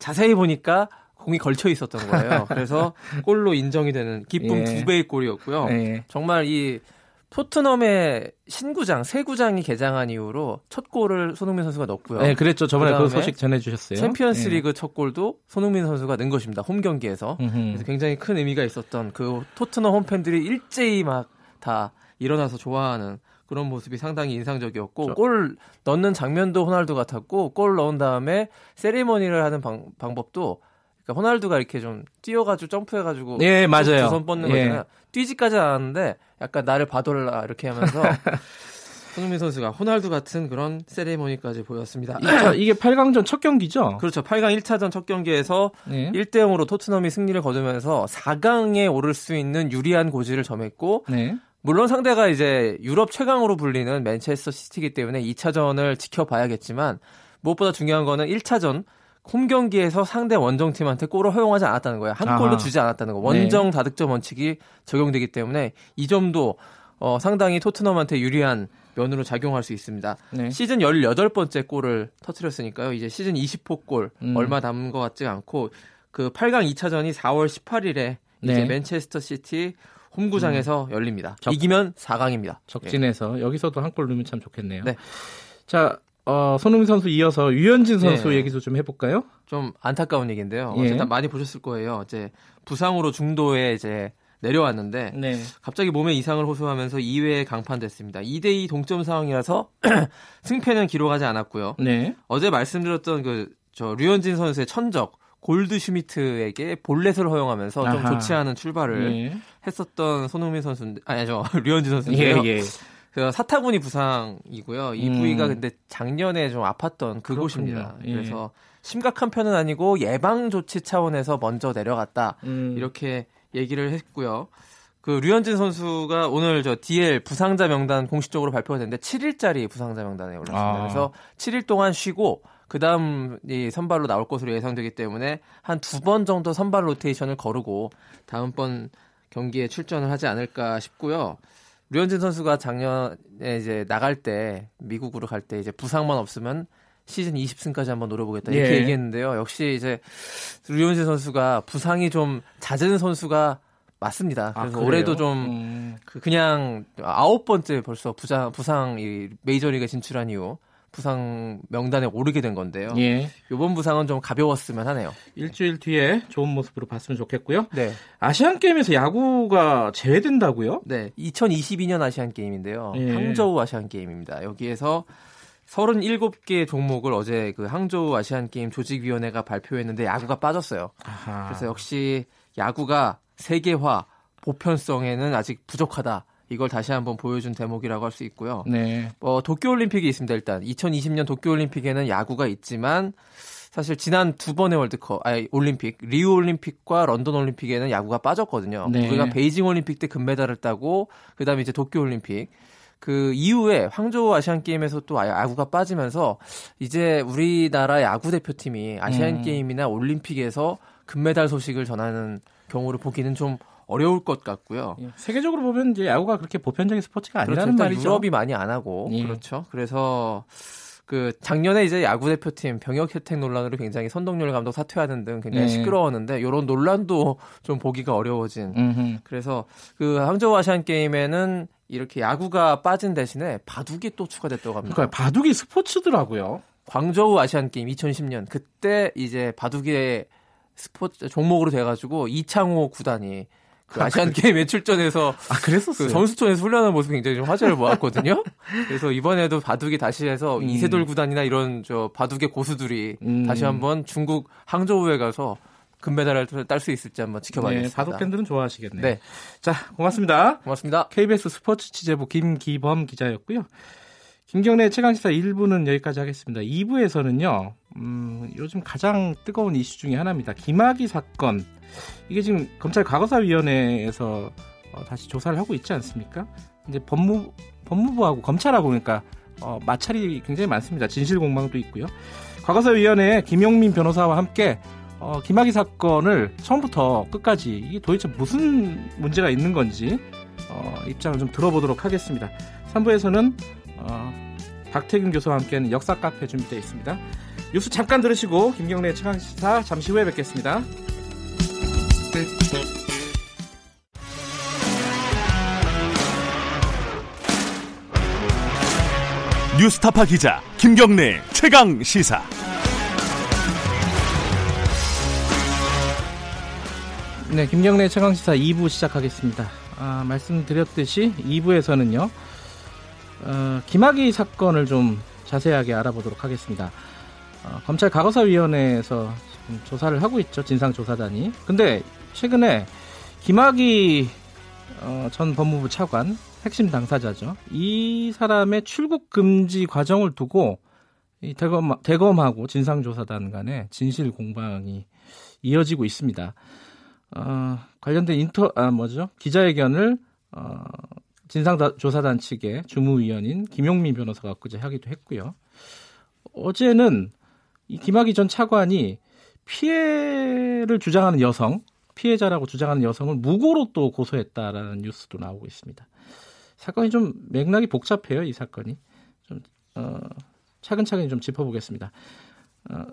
자세히 보니까 공이 걸쳐 있었던 거예요. 그래서 골로 인정이 되는 기쁨 예. 두 배의 골이었고요. 예. 정말 이 토트넘의 신구장, 새 구장이 개장한 이후로 첫 골을 손흥민 선수가 넣었고요. 네, 그랬죠. 저번에 그 소식 전해주셨어요. 챔피언스리그 네. 첫 골도 손흥민 선수가 넣은 것입니다. 홈 경기에서. 그래서 굉장히 큰 의미가 있었던 그 토트넘 홈팬들이 일제히 막 다 일어나서 좋아하는 그런 모습이 상당히 인상적이었고 저... 골 넣는 장면도 호날두 같았고 골 넣은 다음에 세리머니를 하는 방, 방법도 그러니까 호날두가 이렇게 좀 뛰어가지고 점프해가지고 예 맞아요 두손 뻗는 예. 거잖아요. 뛰지까지 않았는데 약간 나를 봐돌라 이렇게 하면서 손흥민 선수가 호날두 같은 그런 세레모니까지 보였습니다. 이게 8강전 첫 경기죠? 그렇죠. 8강 1차전 첫 경기에서 네. 1대 0으로 토트넘이 승리를 거두면서 4강에 오를 수 있는 유리한 고지를 점했고 네. 물론 상대가 이제 유럽 최강으로 불리는 맨체스터 시티이기 때문에 2차전을 지켜봐야겠지만 무엇보다 중요한 거는 1차전 홈 경기에서 상대 원정팀한테 골을 허용하지 않았다는 거예요. 한 골도 주지 않았다는 거. 원정 네. 다득점 원칙이 적용되기 때문에 이 점도 어, 상당히 토트넘한테 유리한 면으로 작용할 수 있습니다. 네. 시즌 18번째 골을 터트렸으니까요. 이제 시즌 20호 골 음. 얼마 남은 것 같지 않고 그 8강 2차전이 4월 18일에 네. 이제 맨체스터 시티 홈구장에서 음. 열립니다. 적, 이기면 4강입니다. 적진에서 예. 여기서도 한 골 넣으면 참 좋겠네요. 네. 자, 어, 손흥민 선수 이어서 유현진 선수 네. 얘기도 좀 해볼까요? 좀 안타까운 얘기인데요. 예. 어쨌든 많이 보셨을 거예요. 이제 부상으로 중도에 이제 내려왔는데 네. 갑자기 몸에 이상을 호소하면서 2회에 강판됐습니다. 2대2 동점 상황이라서 승패는 기록하지 않았고요. 네. 어제 말씀드렸던 그 저 류현진 선수의 천적 골드 슈미트에게 볼넷을 허용하면서 아하. 좀 좋지 않은 출발을 네. 했었던 손흥민 선수인데 아니죠 류현진 선수인데요. 예, 예. 그 사타구니 부상이고요. 이 음. 부위가 근데 작년에 좀 아팠던 그곳입니다. 예. 그래서 심각한 편은 아니고 예방 조치 차원에서 먼저 내려갔다 음. 이렇게 얘기를 했고요. 그 류현진 선수가 오늘 저 DL 부상자 명단 공식적으로 발표가 됐는데 7일짜리 부상자 명단에 올랐습니다. 아. 그래서 7일 동안 쉬고 그 다음 이 선발로 나올 것으로 예상되기 때문에 한 두 번 정도 선발 로테이션을 거르고 다음번 경기에 출전을 하지 않을까 싶고요. 류현진 선수가 작년에 이제 나갈 때 미국으로 갈 때 이제 부상만 없으면 시즌 20승까지 한번 노려보겠다 이렇게 예. 얘기했는데요. 역시 이제 류현진 선수가 부상이 좀 잦은 선수가 맞습니다. 아, 그래서 아, 올해도 좀 음. 그 그냥 아홉 번째 벌써 부상 부상 이 메이저리그 진출한 이후 부상 명단에 오르게 된 건데요. 예. 이번 부상은 좀 가벼웠으면 하네요. 일주일 뒤에 좋은 모습으로 봤으면 좋겠고요. 네. 아시안 게임에서 야구가 제외된다고요? 네. 2022년 아시안 게임인데요. 예. 항저우 아시안 게임입니다. 여기에서 37개 종목을 어제 그 항저우 아시안 게임 조직위원회가 발표했는데 야구가 빠졌어요. 아하. 그래서 역시 야구가 세계화 보편성에는 아직 부족하다. 이걸 다시 한번 보여준 대목이라고 할 수 있고요. 네. 어, 도쿄올림픽이 있습니다. 일단 2020년 도쿄올림픽에는 야구가 있지만 사실 지난 두 번의 월드컵, 아니 올림픽, 리우 올림픽과 런던 올림픽에는 야구가 빠졌거든요. 네. 우리가 베이징 올림픽 때 금메달을 따고 그다음에 이제 도쿄 올림픽 그 이후에 황조 아시안 게임에서 또 야구가 빠지면서 이제 우리나라 야구 대표팀이 아시안 음. 게임이나 올림픽에서 금메달 소식을 전하는 경우를 보기는 좀 어려울 것 같고요. 예. 세계적으로 보면 이제 야구가 그렇게 보편적인 스포츠가 아니라는 그렇죠. 말이죠. 유럽이 많이 안 하고 예. 그렇죠. 그래서 그 작년에 이제 야구 대표팀 병역 혜택 논란으로 굉장히 선동열 감독 사퇴하는 등 굉장히 예. 시끄러웠는데 이런 논란도 좀 보기가 어려워진. 음흠. 그래서 그 항저우 아시안 게임에는 이렇게 야구가 빠진 대신에 바둑이 또 추가됐다고 합니다. 그러니까 바둑이 스포츠더라고요. 광저우 아시안 게임 2010년 그때 이제 바둑의 스포츠 종목으로 돼가지고 이창호 구단이 그 아시안 게임에 출전해서 아 그랬었어요. 그 선수촌에서 훈련하는 모습 굉장히 좀 화제를 모았거든요. 그래서 이번에도 바둑이 다시 해서 음. 이세돌 구단이나 이런 저 바둑의 고수들이 음. 다시 한번 중국 항저우에 가서 금메달을 딸 수 있을지 한번 지켜봐야겠습니다. 네, 바둑 팬들은 좋아하시겠네요. 네. 자, 고맙습니다. 고맙습니다. KBS 스포츠 취재부 김기범 기자였고요. 김경래 최강시사 1부는 여기까지 하겠습니다. 2부에서는요, 음, 요즘 가장 뜨거운 이슈 중에 하나입니다. 김학의 사건. 이게 지금 검찰 과거사위원회에서 어, 다시 조사를 하고 있지 않습니까? 이제 법무 법무부하고 검찰하고 그러니까 어, 마찰이 굉장히 많습니다. 진실 공방도 있고요. 과거사위원회 김용민 변호사와 함께 어, 김학의 사건을 처음부터 끝까지 이게 도대체 무슨 문제가 있는 건지 어, 입장을 좀 들어보도록 하겠습니다. 3부에서는 어, 박태균 교수와 함께하는 역사 카페 준비되어 있습니다. 뉴스 잠깐 들으시고 김경래 최강시사 잠시 후에 뵙겠습니다. 뉴스타파 기자 김경래 최강 시사. 네, 김경래 최강 시사 2부 시작하겠습니다. 아, 말씀드렸듯이 2부에서는요. 어, 김학의 사건을 좀 자세하게 알아보도록 하겠습니다. 어, 검찰 과거사위원회에서 조사를 하고 있죠. 진상 조사단이. 근데 최근에 김학의 어, 전 법무부 차관 핵심 당사자죠. 이 사람의 출국 금지 과정을 두고 이 대검, 대검하고 진상조사단 간에 진실 공방이 이어지고 있습니다. 어, 관련된 인터, 아, 뭐죠? 기자회견을, 어, 진상조사단 측의 주무위원인 김용민 변호사가 그제 하기도 했고요. 어제는 이 김학의 전 차관이 피해를 주장하는 여성, 피해자라고 주장하는 여성을 무고로 또 고소했다라는 뉴스도 나오고 있습니다. 사건이 좀 맥락이 복잡해요, 이 사건이. 좀, 어, 차근차근 좀 짚어보겠습니다. 어,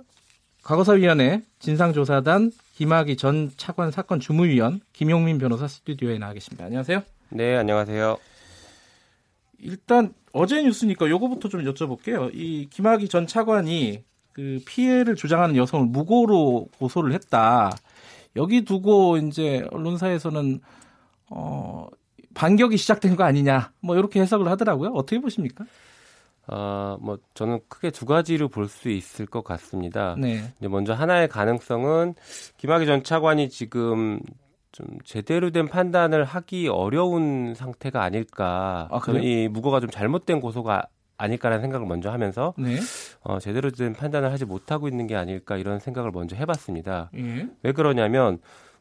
과거사위원회 진상조사단 김학의 전 차관 사건 주무위원 김용민 변호사 스튜디오에 나와 계십니다. 안녕하세요. 네, 안녕하세요. 일단 어제 뉴스니까 요거부터 좀 여쭤볼게요. 이 김학의 전 차관이 그 피해를 주장하는 여성을 무고로 고소를 했다. 여기 두고 이제 언론사에서는 어 반격이 시작된 거 아니냐. 뭐 이렇게 해석을 하더라고요. 어떻게 보십니까? 어, 뭐 저는 크게 두 가지로 볼 수 있을 것 같습니다. 네. 이제 먼저 하나의 가능성은 김학의 전 차관이 지금 좀 제대로 된 판단을 하기 어려운 상태가 아닐까. 아, 이 무고가 좀 잘못된 고소가 아닐까라는 생각을 먼저 하면서 네. 어, 제대로 된 판단을 하지 못하고 있는 게 아닐까 이런 생각을 먼저 해봤습니다. 예. 왜 그러냐면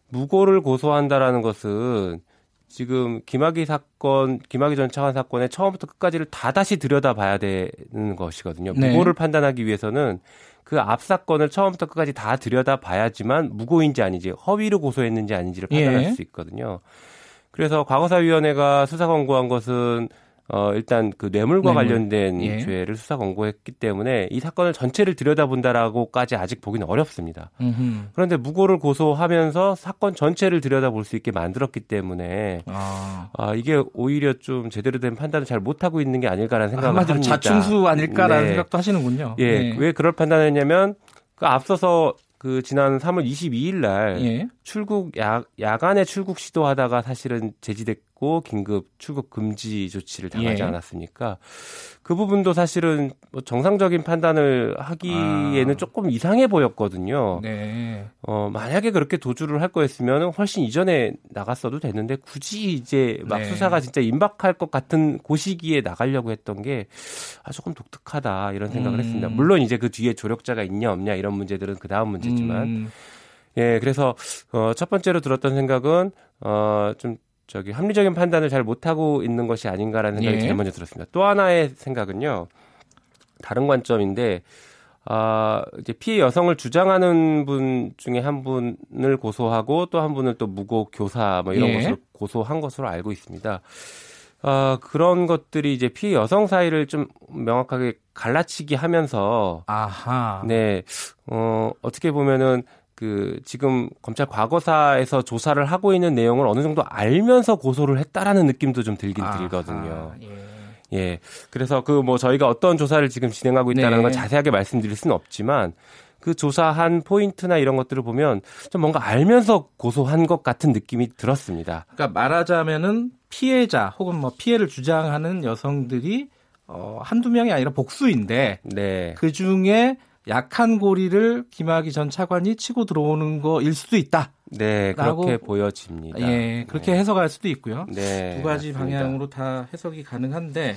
무고를 고소한다라는 것은 지금 김학의 사건, 김학의 전 차관 사건의 처음부터 끝까지를 다 다시 들여다봐야 되는 것이거든요. 네. 무고를 판단하기 위해서는 그 앞 사건을 처음부터 끝까지 다 들여다봐야지만 무고인지 아니지 허위로 고소했는지 아닌지를 판단할 예. 수 있거든요. 그래서 과거사위원회가 수사 권고한 것은 어, 일단 그 뇌물과 뇌물. 관련된 예. 죄를 수사 권고했기 때문에 이 사건을 전체를 들여다본다라고까지 아직 보기는 어렵습니다. 음흠. 그런데 무고를 고소하면서 사건 전체를 들여다볼 수 있게 만들었기 때문에 아. 아 이게 오히려 좀 제대로 된 판단을 잘 못하고 있는 게 아닐까라는 생각을 합니다. 자충수 아닐까라는 네. 생각도 하시는군요. 예, 네. 왜 그럴 판단을 했냐면 그 앞서서 그 지난 3월 22일 날 예. 출국 야, 야간에 출국 시도하다가 사실은 제지됐 고 긴급 출국 금지 조치를 당하지 예. 않았습니까? 그 부분도 사실은 뭐 정상적인 판단을 하기에는 아. 조금 이상해 보였거든요. 네. 어, 만약에 그렇게 도주를 할 거였으면 훨씬 이전에 나갔어도 됐는데 굳이 이제 막 네. 수사가 진짜 임박할 것 같은 고그 시기에 나가려고 했던 게 아, 조금 독특하다 이런 생각을 음. 했습니다. 물론 이제 그 뒤에 조력자가 있냐 없냐 이런 문제들은 그 다음 문제지만 음. 예, 그래서 어, 첫 번째로 들었던 생각은 어, 좀 저기 합리적인 판단을 잘 못하고 있는 것이 아닌가라는 생각이 예. 제일 먼저 들었습니다. 또 하나의 생각은요. 다른 관점인데 아, 이제 피해 여성을 주장하는 분 중에 한 분을 고소하고 또 한 분을 또 무고 교사 뭐 이런 예. 것을 고소한 것으로 알고 있습니다. 아, 그런 것들이 이제 피해 여성 사이를 좀 명확하게 갈라치기 하면서 아하. 네. 어, 어떻게 보면은 그 지금 검찰 과거사에서 조사를 하고 있는 내용을 어느 정도 알면서 고소를 했다라는 느낌도 좀 들긴 아하, 들거든요. 예. 예. 그래서 그 뭐 저희가 어떤 조사를 지금 진행하고 있다는 네. 걸 자세하게 말씀드릴 수는 없지만 그 조사한 포인트나 이런 것들을 보면 좀 뭔가 알면서 고소한 것 같은 느낌이 들었습니다. 그러니까 말하자면은 피해자 혹은 뭐 피해를 주장하는 여성들이 어 한두 명이 아니라 복수인데 네. 그 중에 약한 고리를 김학의 전 차관이 치고 들어오는 거일 수도 있다. 네, 그렇게 보여집니다. 예, 그렇게 네. 해석할 수도 있고요. 네, 두 가지 맞습니다. 방향으로 다 해석이 가능한데,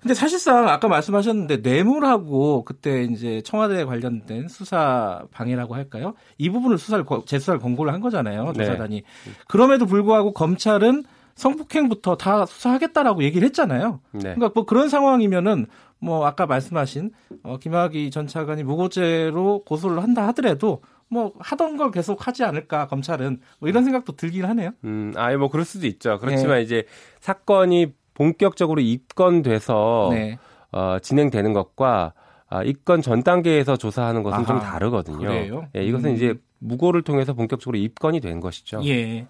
근데 사실상 아까 말씀하셨는데 뇌물하고 그때 이제 청와대 관련된 수사 방해라고 할까요? 이 부분을 수사를 재수사를 권고를 한 거잖아요. 네. 조사단이. 네. 그럼에도 불구하고 검찰은 성폭행부터 다 수사하겠다라고 얘기를 했잖아요. 네. 그러니까 뭐 그런 상황이면은 뭐 아까 말씀하신 어, 김학의 전 차관이 무고죄로 고소를 한다 하더라도 뭐 하던 걸 계속 하지 않을까 검찰은 뭐 이런 생각도 들긴 하네요. 음, 아예 뭐 그럴 수도 있죠. 그렇지만 네. 이제 사건이 본격적으로 입건돼서 네. 어, 진행되는 것과 아, 입건 전 단계에서 조사하는 것은 아하, 좀 다르거든요. 그래요? 예, 이것은 음. 이제 무고를 통해서 본격적으로 입건이 된 것이죠. 예.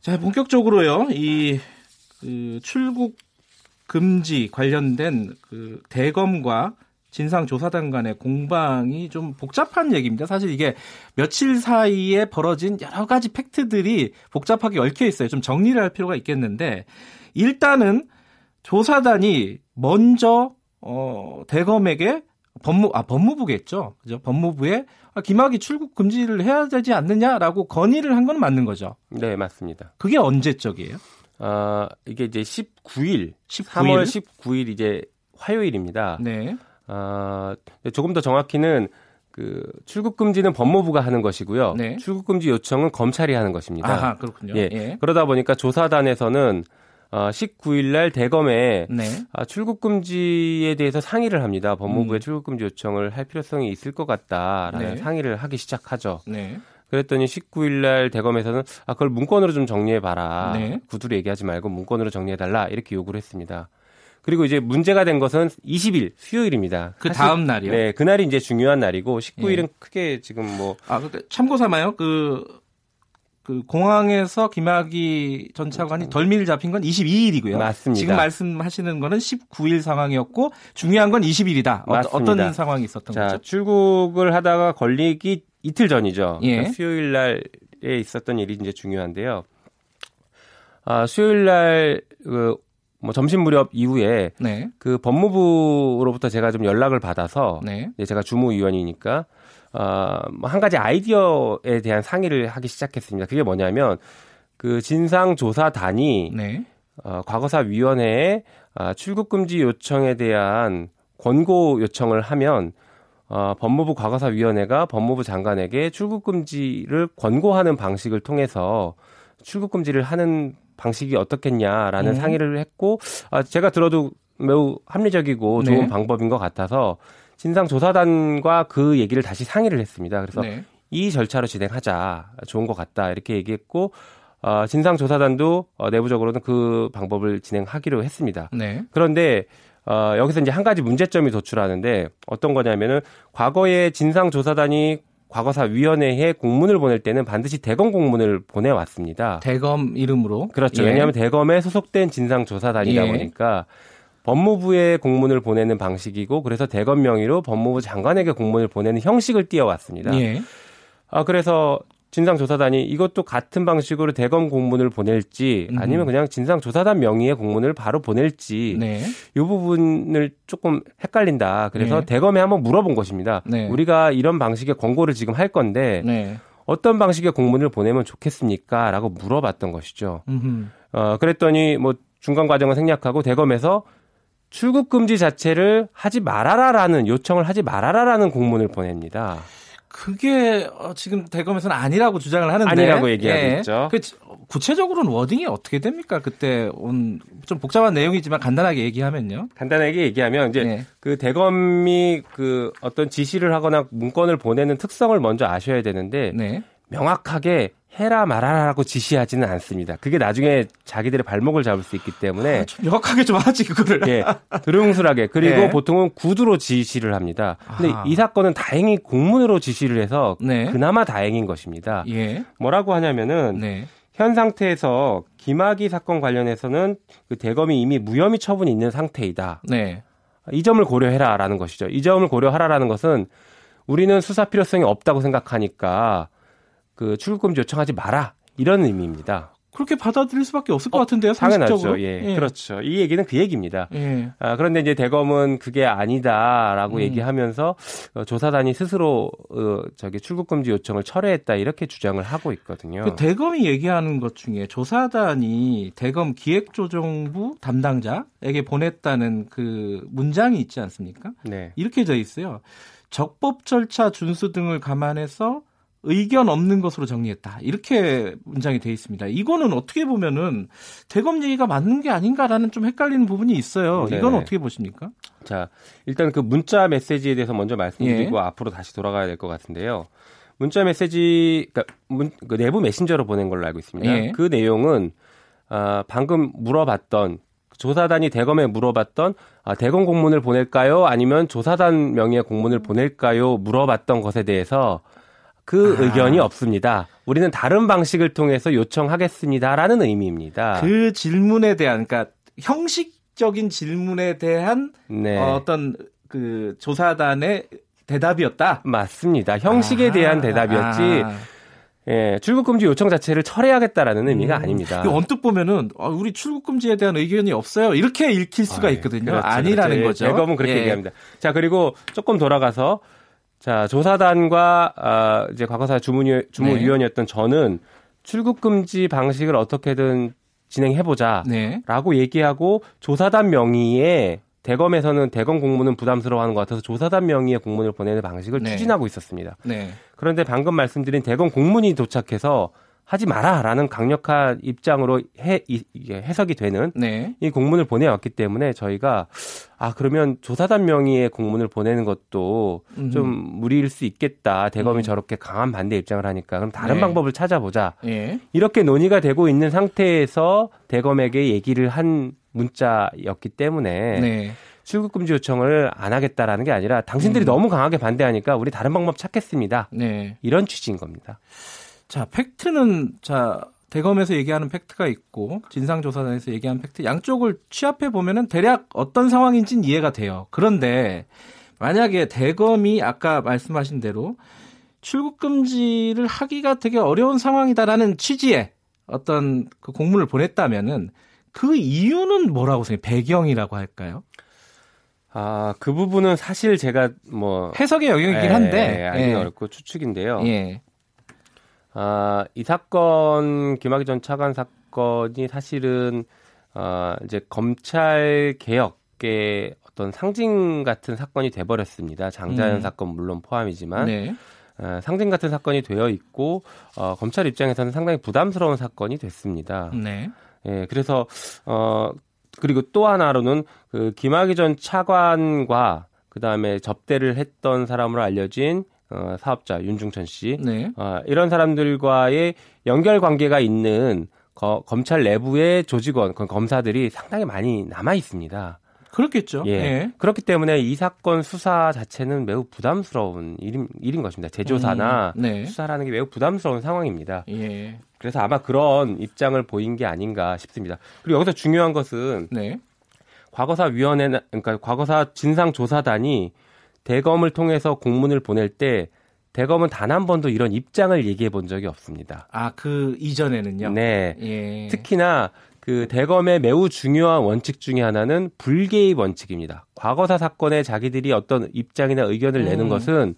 자, 본격적으로요. 이 그 출국 금지 관련된 그 대검과 진상조사단 간의 공방이 좀 복잡한 얘기입니다. 사실 이게 며칠 사이에 벌어진 여러 가지 팩트들이 복잡하게 얽혀 있어요. 좀 정리를 할 필요가 있겠는데 일단은 조사단이 먼저 어 대검에게 법무 아 법무부겠죠. 그죠? 법무부에 아, 김학이 출국 금지를 해야 되지 않느냐라고 건의를 한 건 맞는 거죠. 네, 맞습니다. 그게 언제적이에요? 아, 이게 이제 19일, 19일? 3월 19일 이제 화요일입니다. 네. 아, 조금 더 정확히는 그 출국 금지는 법무부가 하는 것이고요. 네. 출국 금지 요청은 검찰이 하는 것입니다. 아, 그렇군요. 예. 예. 그러다 보니까 조사단에서는 어, 19일 날 대검에 네. 아, 출국 금지에 대해서 상의를 합니다. 법무부에 음. 출국 금지 요청을 할 필요성이 있을 것 같다라는 네. 상의를 하기 시작하죠. 네. 그랬더니 19일 날 대검에서는 아 그걸 문건으로 좀 정리해 봐라. 네. 구두로 얘기하지 말고 문건으로 정리해 달라. 이렇게 요구를 했습니다. 그리고 이제 문제가 된 것은 20일 수요일입니다. 그 다음 날이요? 네, 그날이 이제 중요한 날이고 19일은 예. 크게 지금 뭐 아, 그러니까 참고 삼아요. 그 그 공항에서 김학의 전 차관이 덜미를 잡힌 건 22일이고요. 맞습니다. 지금 말씀하시는 거는 19일 상황이었고 중요한 건 20일이다. 어, 어떤 상황이 있었던 자, 거죠? 출국을 하다가 걸리기 이틀 전이죠. 예. 그러니까 수요일 날에 있었던 일이 이제 중요한데요. 아, 수요일 날 그, 뭐 점심 무렵 이후에 네. 그 법무부로부터 제가 좀 연락을 받아서 네. 제가 주무위원이니까 어, 뭐한 가지 아이디어에 대한 상의를 하기 시작했습니다. 그게 뭐냐면 그 진상조사단이 네. 어, 과거사위원회에 어, 출국 금지 요청에 대한 권고 요청을 하면 어, 법무부 과거사위원회가 법무부 장관에게 출국 금지를 권고하는 방식을 통해서 출국 금지를 하는 방식이 어떻겠냐라는 음. 상의를 했고 아, 제가 들어도 매우 합리적이고 좋은 네. 방법인 것 같아서 진상조사단과 그 얘기를 다시 상의를 했습니다. 그래서 네. 이 절차로 진행하자 좋은 것 같다 이렇게 얘기했고 어, 진상조사단도 어, 내부적으로는 그 방법을 진행하기로 했습니다. 네. 그런데 어, 여기서 이제 한 가지 문제점이 도출하는데 어떤 거냐면은 과거에 진상조사단이 과거사 위원회에 공문을 보낼 때는 반드시 대검 공문을 보내왔습니다. 대검 이름으로 그렇죠. 예. 왜냐하면 대검에 소속된 진상조사단이다 예. 보니까 법무부에 공문을 보내는 방식이고 그래서 대검 명의로 법무부 장관에게 공문을 보내는 형식을 띄어왔습니다. 예. 아 그래서 진상조사단이 이것도 같은 방식으로 대검 공문을 보낼지 음. 아니면 그냥 진상조사단 명의의 공문을 바로 보낼지 네. 이 부분을 조금 헷갈린다. 그래서 네. 대검에 한번 물어본 것입니다. 네. 우리가 이런 방식의 권고를 지금 할 건데 네. 어떤 방식의 공문을 보내면 좋겠습니까? 라고 물어봤던 것이죠. 음흠. 어, 그랬더니 뭐 중간 과정을 생략하고 대검에서 출국 금지 자체를 하지 말아라라는 요청을 하지 말아라라는 공문을 보냅니다. 그게 어, 지금 대검에서는 아니라고 주장을 하는데 아니라고 얘기하고 예. 있죠. 그 구체적으로는 워딩이 어떻게 됩니까? 그때 온 좀 복잡한 내용이지만 간단하게 얘기하면요. 간단하게 얘기하면 이제 예. 그 대검이 그 어떤 지시를 하거나 문건을 보내는 특성을 먼저 아셔야 되는데 네. 명확하게 해라 말아라라고 지시하지는 않습니다. 그게 나중에 자기들의 발목을 잡을 수 있기 때문에 아, 좀 명확하게 좀 하지 그거를. 예, 드릉술하게 그리고 네. 보통은 구두로 지시를 합니다. 근데 아. 이 사건은 다행히 공문으로 지시를 해서 네. 그나마 다행인 것입니다. 예. 뭐라고 하냐면은 네. 현 상태에서 김학의 사건 관련해서는 그 대검이 이미 무혐의 처분이 있는 상태이다. 네. 이 점을 고려해라라는 것이죠. 이 점을 고려하라라는 것은 우리는 수사 필요성이 없다고 생각하니까 그 출국금지 요청하지 마라 이런 의미입니다. 그렇게 받아들일 수밖에 없을 것 어, 같은데요. 상식적으로. 당연하죠. 예, 예, 그렇죠. 이 얘기는 그 얘기입니다. 예. 아, 그런데 이제 대검은 그게 아니다라고 음. 얘기하면서 어, 조사단이 스스로 어, 저기 출국 금지 요청을 철회했다 이렇게 주장을 하고 있거든요. 그 대검이 얘기하는 것 중에 조사단이 대검 기획조정부 담당자에게 보냈다는 그 문장이 있지 않습니까? 네. 이렇게 돼 있어요. 적법 절차 준수 등을 감안해서 의견 없는 것으로 정리했다. 이렇게 문장이 되어 있습니다. 이거는 어떻게 보면은 대검 얘기가 맞는 게 아닌가라는 좀 헷갈리는 부분이 있어요. 네 이건 어떻게 보십니까? 자, 일단 그 문자 메시지에 대해서 먼저 말씀드리고 예. 앞으로 다시 돌아가야 될 것 같은데요. 문자 메시지, 그러니까 문, 그 내부 메신저로 보낸 걸로 알고 있습니다. 예. 그 내용은 아, 방금 물어봤던 조사단이 대검에 물어봤던 아, 대검 공문을 보낼까요? 아니면 조사단 명의의 공문을 보낼까요? 물어봤던 것에 대해서 그 아. 의견이 없습니다. 우리는 다른 방식을 통해서 요청하겠습니다라는 의미입니다. 그 질문에 대한 그러니까 형식적인 질문에 대한 네. 어, 어떤 그 조사단의 대답이었다. 맞습니다. 형식에 아. 대한 대답이었지. 아. 예, 출국 금지 요청 자체를 철회하겠다라는 의미가 음, 아닙니다. 언뜻 보면은 아, 우리 출국 금지에 대한 의견이 없어요. 이렇게 읽힐 수가 아, 예. 있거든요. 그렇죠, 아니라는 그렇죠. 거죠. 대검은 그렇게 예. 얘기합니다. 자, 그리고 조금 돌아가서 자, 조사단과 아, 이제 과거사 주무위, 주무위원이었던 네. 저는 출국 금지 방식을 어떻게든 진행해 보자라고 네. 얘기하고 조사단 명의의 대검에서는 대검 공문은 부담스러워하는 것 같아서 조사단 명의의 공문을 보내는 방식을 네. 추진하고 있었습니다. 네. 그런데 방금 말씀드린 대검 공문이 도착해서 하지 마라라는 강력한 입장으로 해, 이게 해석이 되는 네. 이 공문을 보내왔기 때문에 저희가 아 그러면 조사단 명의의 공문을 보내는 것도 음흠. 좀 무리일 수 있겠다 대검이 음. 저렇게 강한 반대 입장을 하니까 그럼 다른 네. 방법을 찾아보자 네. 이렇게 논의가 되고 있는 상태에서 대검에게 얘기를 한 문자였기 때문에 네. 출국 금지 요청을 안 하겠다라는 게 아니라 당신들이 음. 너무 강하게 반대하니까 우리 다른 방법 찾겠습니다. 네. 이런 취지인 겁니다. 자, 팩트는 자 대검에서 얘기하는 팩트가 있고 진상조사단에서 얘기하는 팩트 양쪽을 취합해 보면은 대략 어떤 상황인지는 이해가 돼요. 그런데 만약에 대검이 아까 말씀하신 대로 출국 금지를 하기가 되게 어려운 상황이다라는 취지의 어떤 그 공문을 보냈다면은 그 이유는 뭐라고 생각해요? 배경이라고 할까요? 아, 그 부분은 사실 제가 뭐 해석의 영역이긴 예, 한데 예, 알기 예. 어렵고 추측인데요. 예. 아, 이 사건 김학의 전 차관 사건이 사실은 아, 이제 검찰 개혁의 어떤 상징 같은 사건이 돼 버렸습니다. 장자연 음. 사건 물론 포함이지만 네. 아, 상징 같은 사건이 되어 있고 어, 검찰 입장에서는 상당히 부담스러운 사건이 됐습니다. 네. 예, 그래서 어 그리고 또 하나로는 그 김학의 전 차관과 그 다음에 접대를 했던 사람으로 알려진 어, 사업자 윤중천 씨 네. 어, 이런 사람들과의 연결 관계가 있는 거, 검찰 내부의 조직원 검사들이 상당히 많이 남아 있습니다. 그렇겠죠. 예. 예. 그렇기 때문에 이 사건 수사 자체는 매우 부담스러운 일인, 일인 것입니다. 재조사나 음, 네. 수사라는 게 매우 부담스러운 상황입니다. 예. 그래서 아마 그런 입장을 보인 게 아닌가 싶습니다. 그리고 여기서 중요한 것은 네. 과거사 위원회 그러니까 과거사 진상 조사단이 대검을 통해서 공문을 보낼 때 대검은 단 한 번도 이런 입장을 얘기해 본 적이 없습니다. 아, 그 이전에는요? 네. 예. 특히나 그 대검의 매우 중요한 원칙 중의 하나는 불개입 원칙입니다. 과거사 사건에 자기들이 어떤 입장이나 의견을 내는 음. 것은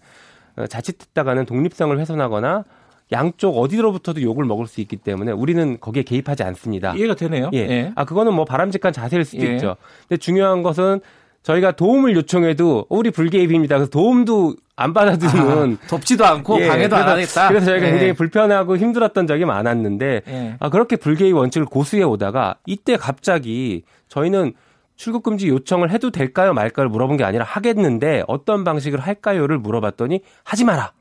어, 자칫 했다가는 독립성을 훼손하거나 양쪽 어디로부터도 욕을 먹을 수 있기 때문에 우리는 거기에 개입하지 않습니다. 이해가 되네요. 예. 예. 아 그거는 뭐 바람직한 자세일 수도 예. 있죠. 근데 중요한 것은 저희가 도움을 요청해도 우리 불개입입니다. 그래서 도움도 안 받아주는 아, 덥지도 않고 예, 방해도 그래서, 안 하겠다. 그래서 저희가 예. 굉장히 불편하고 힘들었던 적이 많았는데 예. 아 그렇게 불개입 원칙을 고수해 오다가 이때 갑자기 저희는 출국 금지 요청을 해도 될까요 말까를 물어본 게 아니라 하겠는데 어떤 방식을 할까요를 물어봤더니 하지 마라.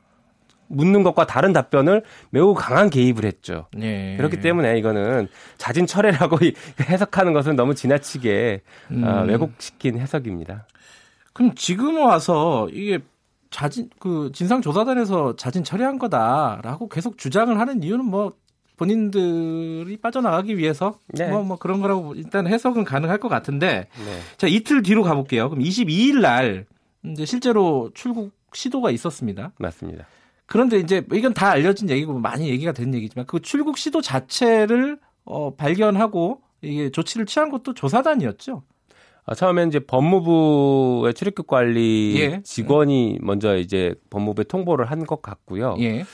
묻는 것과 다른 답변을 매우 강한 개입을 했죠. 네. 그렇기 때문에 이거는 자진 철회라고 해석하는 것은 너무 지나치게 어, 음. 어, 왜곡시킨 해석입니다. 그럼 지금 와서 이게 자진 그 진상 조사단에서 자진 철회한 거다라고 계속 주장을 하는 이유는 뭐 본인들이 빠져나가기 위해서 네. 뭐, 뭐 그런 거라고 일단 해석은 가능할 것 같은데 네. 자 이틀 뒤로 가볼게요. 그럼 22일 날 이제 실제로 출국 시도가 있었습니다. 맞습니다. 그런데 이제 이건 다 알려진 얘기고 많이 얘기가 된 얘기지만 그 출국 시도 자체를 어, 발견하고 이게 조치를 취한 것도 조사단이었죠. 아, 처음엔 이제 법무부의 출입국 관리 예. 직원이 먼저 이제 법무부에 통보를 한 것 같고요. 예.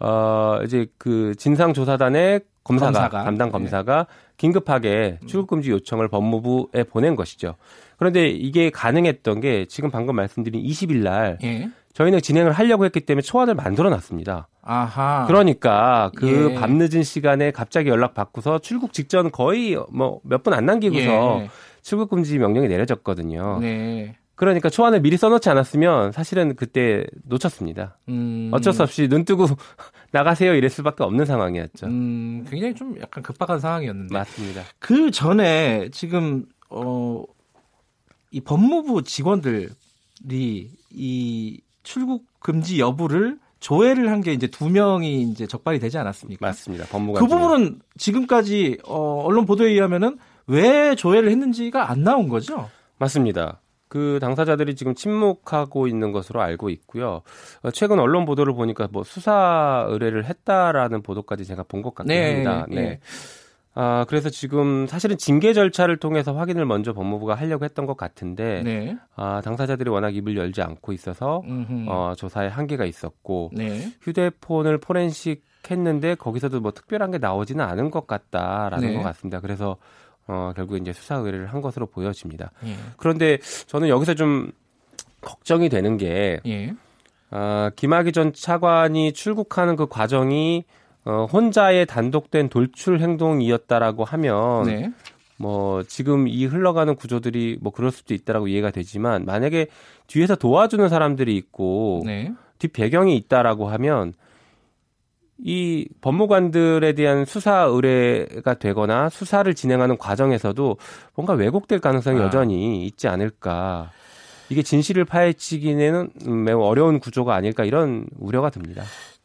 어, 이제 그 진상조사단의 검사가, 검사가. 담당 네. 검사가 네. 긴급하게 출국 금지 요청을 법무부에 보낸 것이죠. 그런데 이게 가능했던 게 지금 방금 말씀드린 20일 날 예. 저희는 진행을 하려고 했기 때문에 초안을 만들어 놨습니다. 아하. 그러니까 그 예. 밤늦은 시간에 갑자기 연락 받고서 출국 직전 거의 뭐 몇 분 안 남기고서 예. 출국 금지 명령이 내려졌거든요. 네. 그러니까 초안을 미리 써놓지 않았으면 사실은 그때 놓쳤습니다. 음. 어쩔 수 없이 눈 뜨고 나가세요 이랬을 수밖에 없는 상황이었죠. 음, 굉장히 좀 약간 급박한 상황이었는데. 맞습니다. 그 전에 지금 어, 이 법무부 직원들이 이 출국 금지 여부를 조회를 한 게 이제 두 명이 이제 적발이 되지 않았습니까? 맞습니다. 법무관 그 부분은 지금까지 어, 언론 보도에 의하면은 왜 조회를 했는지가 안 나온 거죠? 맞습니다. 그 당사자들이 지금 침묵하고 있는 것으로 알고 있고요. 어, 최근 언론 보도를 보니까 뭐 수사 의뢰를 했다라는 보도까지 제가 본 것 같긴 네, 합니다. 네. 네. 아, 그래서 지금 사실은 징계 절차를 통해서 확인을 먼저 법무부가 하려고 했던 것 같은데, 네. 아, 당사자들이 워낙 입을 열지 않고 있어서, 어, 조사에 한계가 있었고, 네. 휴대폰을 포렌식 했는데 거기서도 뭐 특별한 게 나오지는 않은 것 같다라는 네. 것 같습니다. 그래서 어, 결국 이제 수사 의뢰를 한 것으로 보여집니다. 예. 그런데 저는 여기서 좀 걱정이 되는 게 예. 어, 김학의 전 차관이 출국하는 그 과정이 어, 혼자의 단독된 돌출 행동이었다라고 하면 네. 뭐 지금 이 흘러가는 구조들이 뭐 그럴 수도 있다라고 이해가 되지만 만약에 뒤에서 도와주는 사람들이 있고 네. 뒷 배경이 있다라고 하면 이 법무관들에 대한 수사 의뢰가 되거나 수사를 진행하는 과정에서도 뭔가 왜곡될 가능성이 아. 여전히 있지 않을까. 이게 진실을 파헤치기에는 매우 어려운 구조가 아닐까 이런 우려가 듭니다.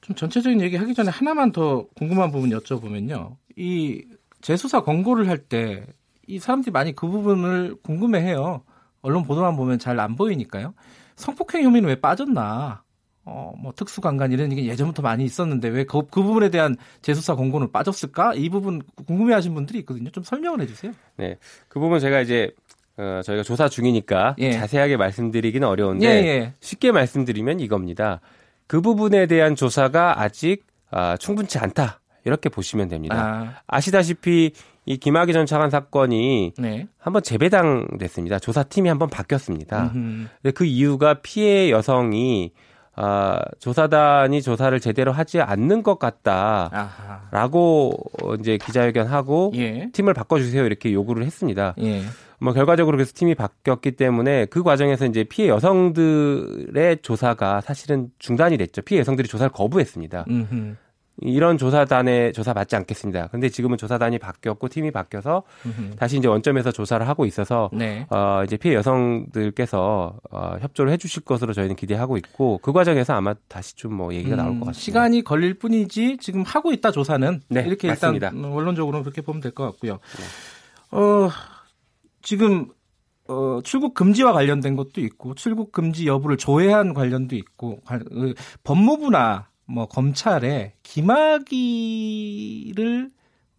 좀 전체적인 얘기 하기 전에 하나만 더 궁금한 부분 여쭤보면요. 이 재수사 권고를 할 때 이 사람들이 많이 그 부분을 궁금해해요. 언론 보도만 보면 잘 안 보이니까요. 성폭행 혐의는 왜 빠졌나? 어, 뭐 특수강간 이런 게 예전부터 많이 있었는데 왜그 그 부분에 대한 재수사 공고는 빠졌을까? 이 부분 궁금해하신 분들이 있거든요. 좀 설명을 해주세요. 네, 그 부분 제가 이제 어, 저희가 조사 중이니까 예. 자세하게 말씀드리기는 어려운데 예, 예. 쉽게 말씀드리면 이겁니다. 그 부분에 대한 조사가 아직 아, 충분치 않다 이렇게 보시면 됩니다. 아. 시다시피 이 김학의 전 차관 사건이 네. 한번 재배당됐습니다. 조사팀이 한번 바뀌었습니다. 그 이유가 피해 여성이 아, 조사단이 조사를 제대로 하지 않는 것 같다라고 아하. 이제 기자회견하고 예. 팀을 바꿔주세요 이렇게 요구를 했습니다. 예. 뭐 결과적으로 그래서 팀이 바뀌었기 때문에 그 과정에서 이제 피해 여성들의 조사가 사실은 중단이 됐죠. 피해 여성들이 조사를 거부했습니다. 음흠. 이런 조사단에 조사 받지 않겠습니다. 근데 지금은 조사단이 바뀌었고 팀이 바뀌어서. 다시 이제 원점에서 조사를 하고 있어서 네. 어 이제 피해 여성들께서 어 협조를 해 주실 것으로 저희는 기대하고 있고 그 과정에서 아마 다시 좀 뭐 얘기가 음, 나올 것 같습니다. 시간이 걸릴 뿐이지 지금 하고 있다 조사는 네, 이렇게 맞습니다. 일단 원론적으로 그렇게 보면 될 것 같고요. 네. 어 지금 어, 출국 금지와 관련된 것도 있고 출국 금지 여부를 조회한 관련도 있고 그 법무부나 뭐 검찰에 김학의를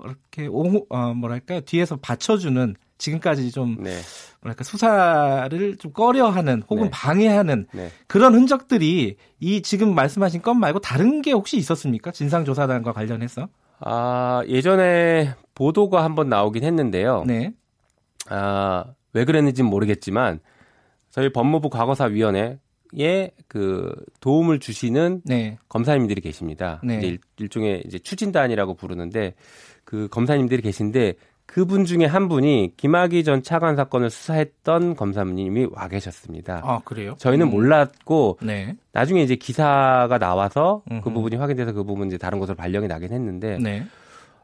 이렇게 옹, 어, 뭐랄까 뒤에서 받쳐주는 지금까지 좀 네. 뭐랄까 수사를 좀 꺼려하는 혹은 네. 방해하는 네. 그런 흔적들이 이 지금 말씀하신 건 말고 다른 게 혹시 있었습니까? 진상조사단과 관련해서? 아 예전에 보도가 한번 나오긴 했는데요. 네. 아왜 그랬는지는 모르겠지만 저희 법무부 과거사위원회 그 도움을 주시는 네. 검사님들이 계십니다. 네. 이제 일, 종의 이제 추진단이라고 부르는데 그 검사님들이 계신데 그분 중에 한 분이 김학의 전 차관 사건을 수사했던 검사님이 와 계셨습니다. 아 그래요? 저희는 음. 몰랐고 네. 나중에 이제 기사가 나와서 그 음흠. 그 부분이 확인돼서 그 부분 이제 다른 곳으로 발령이 나긴 했는데 네.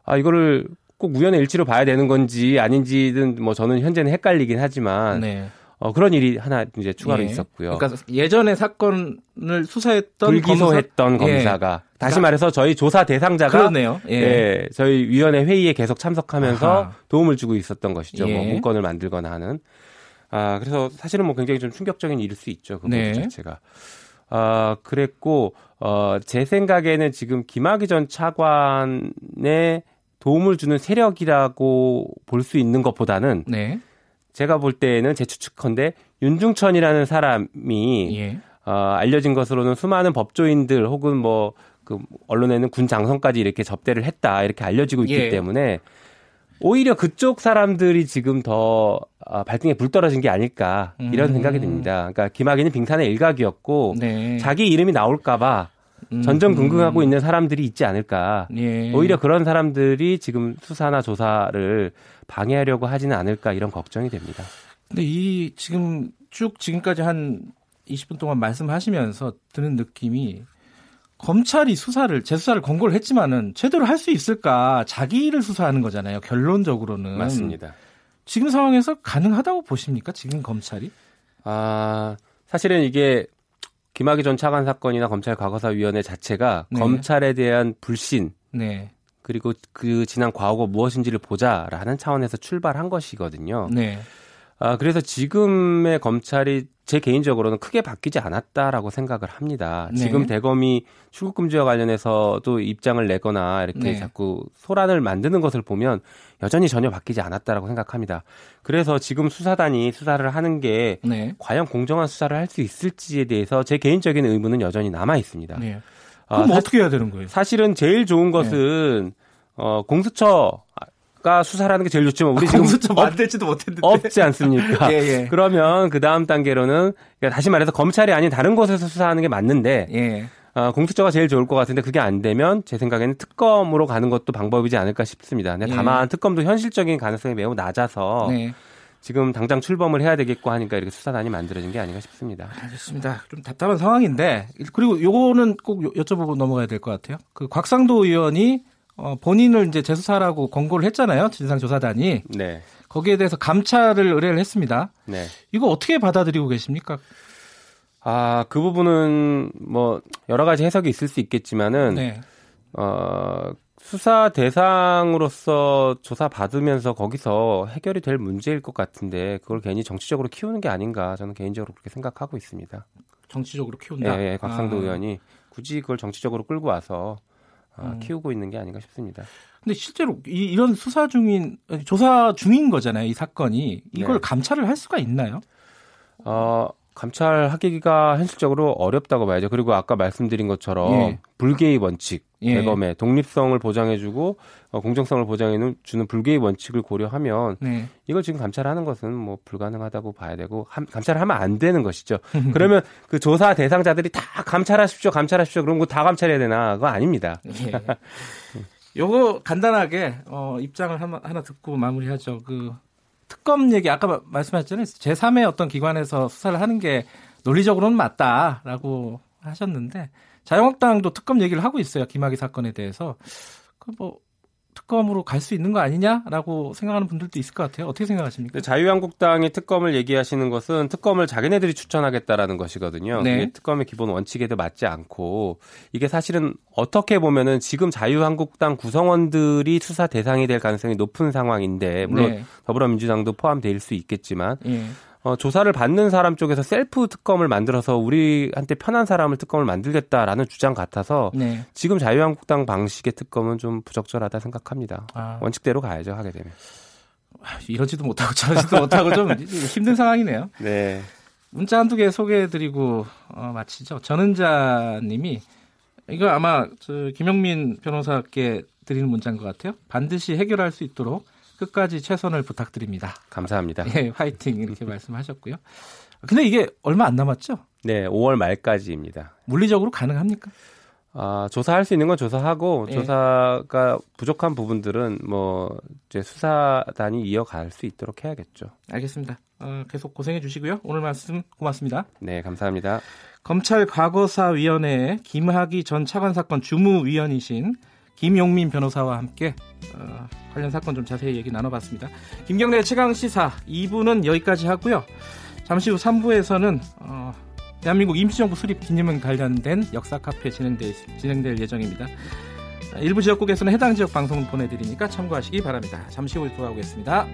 아 이거를 꼭 우연의 일치로 봐야 되는 건지 아닌지는 뭐 저는 현재는 헷갈리긴 하지만. 네. 어, 그런 일이 하나 이제 추가로 예. 있었고요. 그러니까 예전에 사건을 수사했던 불기소했던 검사, 검사가 예. 다시 그러니까 말해서 저희 조사 대상자가 그렇네요. 예. 예. 저희 위원회 회의에 계속 참석하면서 아하. 도움을 주고 있었던 것이죠. 뭐 예. 문건을 만들거나 하는. 아, 그래서 사실은 뭐 굉장히 좀 충격적인 일일 수 있죠. 그 네. 자체가. 아, 그랬고 어, 제 생각에는 지금 김학의 전 차관의 도움을 주는 세력이라고 볼 수 있는 것보다는 네. 제가 볼 때에는 제 추측컨대 윤중천이라는 사람이 예. 어, 알려진 것으로는 수많은 법조인들 혹은 뭐 그 언론에는 군 장성까지 이렇게 접대를 했다 이렇게 알려지고 있기 예. 때문에 오히려 그쪽 사람들이 지금 더 아, 발등에 불 떨어진 게 아닐까 이런 음. 생각이 듭니다. 그러니까 김학의는 빙산의 일각이었고 네. 자기 이름이 나올까봐 음. 전전긍긍하고 음. 있는 사람들이 있지 않을까. 예. 오히려 그런 사람들이 지금 수사나 조사를 방해하려고 하지는 않을까 이런 걱정이 됩니다. 근데 이 지금 쭉 지금까지 한 20분 동안 말씀하시면서 드는 느낌이 검찰이 수사를 재수사를 권고를 했지만은 제대로 할 수 있을까 자기 를 수사하는 거잖아요. 결론적으로는 맞습니다. 지금 상황에서 가능하다고 보십니까? 지금 검찰이? 아 사실은 이게 김학의 전 차관 사건이나 검찰 과거사위원회 자체가 네. 검찰에 대한 불신 네. 그리고 그 지난 과거가 무엇인지를 보자라는 차원에서 출발한 것이거든요. 네. 아, 그래서 지금의 검찰이 제 개인적으로는 크게 바뀌지 않았다라고 생각을 합니다. 네. 지금 대검이 출국 금지와 관련해서도 입장을 내거나 이렇게 네. 자꾸 소란을 만드는 것을 보면 여전히 전혀 바뀌지 않았다라고 생각합니다. 그래서 지금 수사단이 수사를 하는 게 네. 과연 공정한 수사를 할 수 있을지에 대해서 제 개인적인 의문은 여전히 남아 있습니다. 네. 그럼 아, 어떻게 해야 되는 거예요? 사실은 제일 좋은 것은 어, 공수처 가 수사를 하는 게 제일 좋지만 우리 아, 지금 공수처 만들지도 못했는데 없지 않습니까? 예, 예. 그러면 그 다음 단계로는 그러니까 다시 말해서 검찰이 아닌 다른 곳에서 수사하는 게 맞는데 예. 어, 공수처가 제일 좋을 것 같은데 그게 안 되면 제 생각에는 특검으로 가는 것도 방법이지 않을까 싶습니다. 근데 예. 다만 특검도 현실적인 가능성이 매우 낮아서 네. 지금 당장 출범을 해야 되겠고 하니까 이렇게 수사단이 만들어진 게 아닌가 싶습니다. 알겠습니다. 좀 답답한 상황인데 그리고 요거는 꼭 여쭤보고 넘어가야 될 것 같아요. 그 곽상도 의원이 어, 본인을 이제 재수사라고 권고를 했잖아요. 진상조사단이. 네. 거기에 대해서 감찰을 의뢰를 했습니다. 네. 이거 어떻게 받아들이고 계십니까? 아, 그 부분은 뭐 여러 가지 해석이 있을 수 있겠지만은 네. 어, 수사 대상으로서 조사 받으면서 거기서 해결이 될 문제일 것 같은데 그걸 괜히 정치적으로 키우는 게 아닌가 저는 개인적으로 그렇게 생각하고 있습니다. 정치적으로 키운다. 예, 예 곽상도 아. 의원이 굳이 그걸 정치적으로 끌고 와서 어, 음. 키우고 있는 게 아닌가 싶습니다. 근데 실제로 이, 런 수사 중인 조사 중인 거잖아요. 이 사건이 이걸 네. 감찰을 할 수가 있나요? 어 감찰하기가 현실적으로 어렵다고 봐야죠. 그리고 아까 말씀드린 것처럼 예. 불개의 원칙, 예. 대검의 독립성을 보장해주고 어, 공정성을 보장해주는 불개의 원칙을 고려하면 네. 이걸 지금 감찰하는 것은 뭐 불가능하다고 봐야 되고 함, 감찰하면 안 되는 것이죠. 그러면 그 조사 대상자들이 다 감찰하십시오, 감찰하십시오. 그런 거 다 감찰해야 되나? 그거 아닙니다. 예. 요거 간단하게 어, 입장을 하나, 하나 듣고 마무리하죠. 그 특검 얘기 아까 말씀하셨잖아요. 제3의 어떤 기관에서 수사를 하는 게 논리적으로는 맞다라고 하셨는데 자유한국당도 특검 얘기를 하고 있어요. 김학의 사건에 대해서. 그 뭐 특검으로 갈 수 있는 거 아니냐라고 생각하는 분들도 있을 것 같아요. 어떻게 생각하십니까? 자유한국당이 특검을 얘기하시는 것은 특검을 자기네들이 추천하겠다라는 것이거든요. 네. 특검의 기본 원칙에도 맞지 않고 이게 사실은 어떻게 보면은 지금 자유한국당 구성원들이 수사 대상이 될 가능성이 높은 상황인데 물론 네. 더불어민주당도 포함될 수 있겠지만 네. 어, 조사를 받는 사람 쪽에서 셀프 특검을 만들어서 우리한테 편한 사람을 특검을 만들겠다라는 주장 같아서 네. 지금 자유한국당 방식의 특검은 좀 부적절하다 생각합니다. 아. 원칙대로 가야죠 하게 되면. 아, 이러지도 못하고 저러지도 못하고 좀 힘든 상황이네요. 네. 문자 한두 개 소개해드리고 어, 마치죠. 전은자님이 이거 아마 저 김영민 변호사께 드리는 문자인 것 같아요. 반드시 해결할 수 있도록 끝까지 최선을 부탁드립니다. 감사합니다. 예, 화이팅 이렇게 말씀하셨고요. 근데 이게 얼마 안 남았죠? 네, 5월 말까지입니다. 물리적으로 가능합니까? 아, 조사할 수 있는 건 조사하고 예. 조사가 부족한 부분들은 뭐 이제 수사단이 이어갈 수 있도록 해야겠죠. 알겠습니다. 어, 계속 고생해 주시고요. 오늘 말씀 고맙습니다. 네, 감사합니다. 검찰 과거사위원회 김학의 전 차관 사건 주무위원이신 김용민 변호사와 함께 어, 관련 사건 좀 자세히 얘기 나눠봤습니다. 김경래 최강 시사 2부는 여기까지 하고요. 잠시 후 3부에서는 어, 대한민국 임시정부 수립 기념일 관련된 역사 카페 진행될, 진행될 예정입니다. 일부 지역국에서는 해당 지역 방송을 보내드리니까 참고하시기 바랍니다. 잠시 후에 돌아오겠습니다.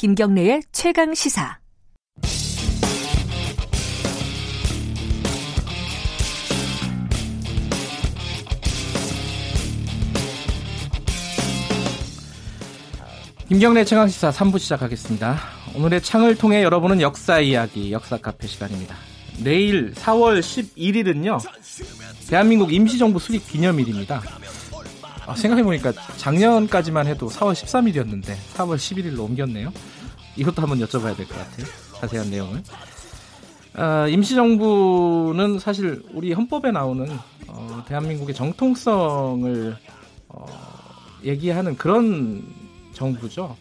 김경래의 최강 시사. 김경래 최강시사 3부 시작하겠습니다. 오늘의 창을 통해 여러분은 역사 이야기, 역사 카페 시간입니다. 내일 4월 11일은요, 대한민국 임시정부 수립 기념일입니다. 아, 생각해보니까 작년까지만 해도 4월 13일이었는데 4월 11일로 옮겼네요. 이것도 한번 여쭤봐야 될 것 같아요. 자세한 내용을. 아, 임시정부는 사실 우리 헌법에 나오는 어, 대한민국의 정통성을 어, 얘기하는 그런 정부죠.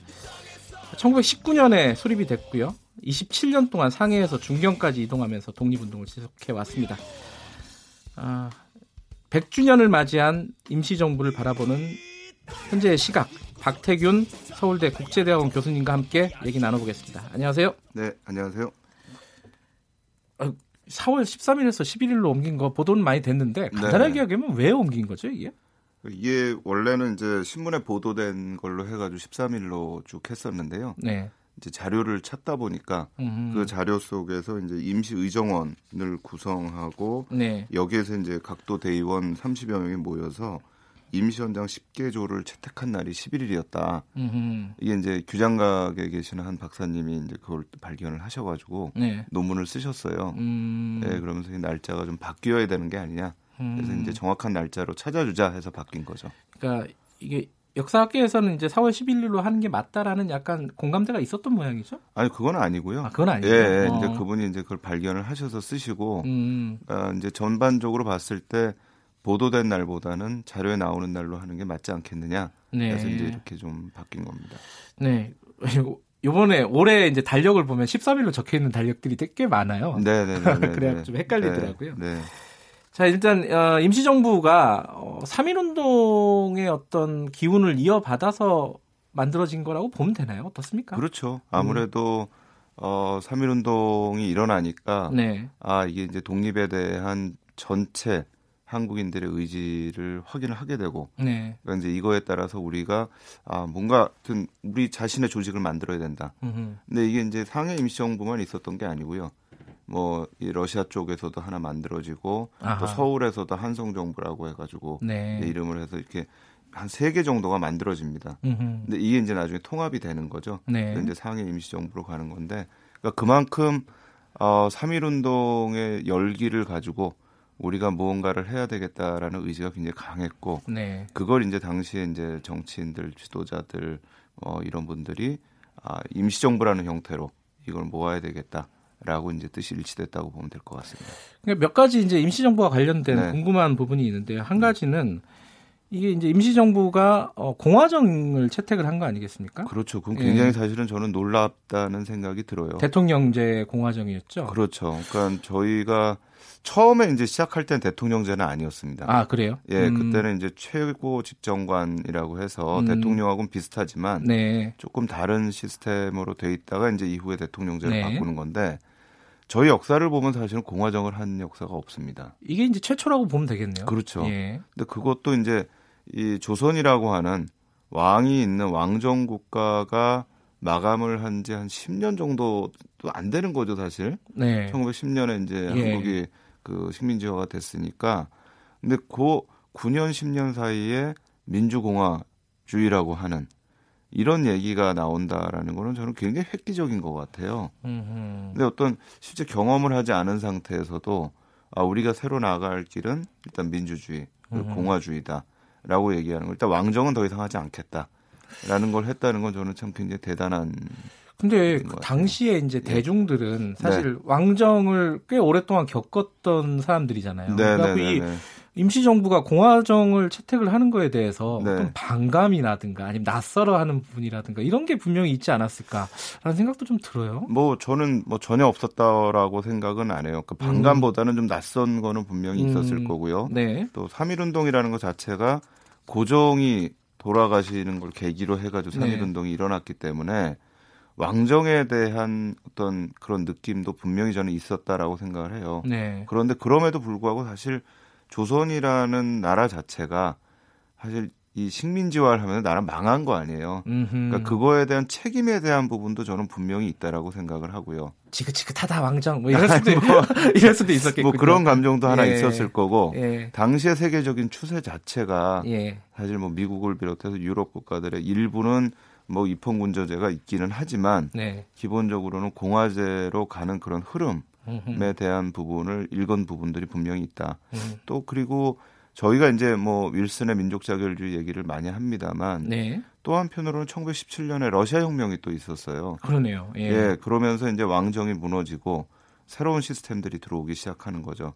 1919년에 수립이 됐고요. 27년 동안 상해에서 중경까지 이동하면서 독립운동을 지속해 왔습니다. 아, 100주년을 맞이한 임시정부를 바라보는 현재의 시각 박태균 서울대 국제대학원 교수님과 함께 얘기 나눠보겠습니다. 안녕하세요. 네, 안녕하세요. 4월 13일에서 11일로 옮긴 거 보도는 많이 됐는데 간단하게 네. 이야기하면 왜 옮긴 거죠 이게? 이게 원래는 이제 신문에 보도된 걸로 해가지고 13일로 쭉 했었는데요. 네. 이제 자료를 찾다 보니까 음흠. 그 자료 속에서 이제 임시 의정원을 구성하고 네. 여기에서 이제 각도 대의원 30여 명이 모여서 임시원장 10개 조를 채택한 날이 11일이었다. 음흠. 이게 이제 규장각에 계시는 한 박사님이 이제 그걸 발견을 하셔가지고 네. 논문을 쓰셨어요. 음. 네, 그러면서 이 날짜가 좀 바뀌어야 되는 게 아니냐. 그래서 이제 음. 정확한 날짜로 찾아주자 해서 바뀐 거죠. 그러니까 이게 역사학계에서는 이제 4월 11일로 하는 게 맞다라는 약간 공감대가 있었던 모양이죠? 아니 그건 아니고요. 아, 그건 아니고. 예, 예, 어. 이제 그분이 이제 그걸 발견을 하셔서 쓰시고, 음. 어, 이제 전반적으로 봤을 때 보도된 날보다는 자료에 나오는 날로 하는 게 맞지 않겠느냐. 네. 그래서 이제 이렇게 좀 바뀐 겁니다. 네. 요번에 올해 이제 달력을 보면 13일로 적혀 있는 달력들이 꽤 많아요. 네, 네, 네. 네 그래야 좀 헷갈리더라고요. 네. 네. 자, 일단 어, 임시정부가 어, 3.1운동의 어떤 기운을 이어받아서 만들어진 거라고 보면 되나요? 어떻습니까? 그렇죠. 아무래도 음. 어, 3.1운동이 일어나니까 네. 아, 이게 이제 독립에 대한 전체 한국인들의 의지를 확인을 하게 되고 네. 그러니까 이제 이거에 따라서 우리가 아 뭔가 우리 자신의 조직을 만들어야 된다. 음흠. 근데 이게 이제 상해 임시정부만 있었던 게 아니고요. 뭐 이 러시아 쪽에서도 하나 만들어지고 아하. 또 서울에서도 한성 정부라고 해가지고 네. 이름을 해서 이렇게 한 세 개 정도가 만들어집니다. 음흠. 근데 이게 이제 나중에 통합이 되는 거죠. 네. 이제 상해 임시정부로 가는 건데 그러니까 그만큼 어, 3.1 운동의 열기를 가지고 우리가 무언가를 해야 되겠다라는 의지가 굉장히 강했고 네. 그걸 이제 당시에 이제 정치인들 지도자들 어, 이런 분들이 아, 임시정부라는 형태로 이걸 모아야 되겠다 라고 이제 뜻이 일치됐다고 보면 될 것 같습니다. 그러니까 몇 가지 이제 임시정부와 관련된 네. 궁금한 부분이 있는데요. 한 가지는 이게 이제 임시정부가 어, 공화정을 채택을 한 거 아니겠습니까? 그렇죠. 그럼 굉장히 예. 사실은 저는 놀랍다는 생각이 들어요. 대통령제 공화정이었죠. 그렇죠. 그러니까 저희가 처음에 이제 시작할 땐 대통령제는 아니었습니다. 아 그래요? 예, 음. 그때는 이제 최고 집정관이라고 해서 음. 대통령하고는 비슷하지만 네. 조금 다른 시스템으로 돼 있다가 이제 이후에 대통령제를 네. 바꾸는 건데 저희 역사를 보면 사실은 공화정을 한 역사가 없습니다. 이게 이제 최초라고 보면 되겠네요. 그렇죠. 예. 근데 그것도 이제 이 조선이라고 하는 왕이 있는 왕정 국가가 마감을 한지한 10년 정도도 안 되는 거죠, 사실. 네. 1910년에 이제 예. 한국이 그 식민지화가 됐으니까. 근데 그 9년 10년 사이에 민주공화주의라고 하는 이런 얘기가 나온다라는 거는 저는 굉장히 획기적인 것 같아요. 음흠. 근데 어떤 실제 경험을 하지 않은 상태에서도 아, 우리가 새로 나갈 길은 일단 민주주의, 공화주의다 라고 얘기하는 거. 일단 왕정은 더 이상 하지 않겠다라는 걸 했다는 건 저는 참 굉장히 대단한 근데 그 당시에 이제 예. 대중들은 사실 네. 왕정을 꽤 오랫동안 겪었던 사람들이잖아요. 네, 그러니까 네, 이 네, 네. 임시정부가 공화정을 채택을 하는 거에 대해서 네. 어떤 반감이라든가 아니면 낯설어하는 부분이라든가 이런 게 분명히 있지 않았을까라는 생각도 좀 들어요. 뭐 저는 뭐 전혀 없었다라고 생각은 안 해요. 그 반감보다는 음. 좀 낯선 거는 분명히 있었을 음. 거고요. 네. 또 3.1운동이라는 것 자체가 고종이 돌아가시는 걸 계기로 해가지고 3.1운동이 네. 일어났기 때문에 왕정에 대한 어떤 그런 느낌도 분명히 저는 있었다라고 생각을 해요. 네. 그런데 그럼에도 불구하고 사실 조선이라는 나라 자체가 사실 이 식민지화를 하면 나라 망한 거 아니에요. 그러니까 그거에 대한 책임에 대한 부분도 저는 분명히 있다라고 생각을 하고요. 지긋지긋하다 왕정 뭐 이럴 수도 뭐, 이럴 수도 있었겠고 뭐 그런 감정도 하나 예. 있었을 거고 예. 당시의 세계적인 추세 자체가 예. 사실 뭐 미국을 비롯해서 유럽 국가들의 일부는 뭐 입헌군조제가 있기는 하지만 네. 기본적으로는 공화제로 가는 그런 흐름에 대한 부분을 읽은 부분들이 분명히 있다. 음. 또 그리고 저희가 이제 뭐 윌슨의 민족 자결주의 얘기를 많이 합니다만 네. 또 한편으로는 1917년에 러시아 혁명이 또 있었어요. 그러네요. 예. 예. 그러면서 이제 왕정이 무너지고 새로운 시스템들이 들어오기 시작하는 거죠.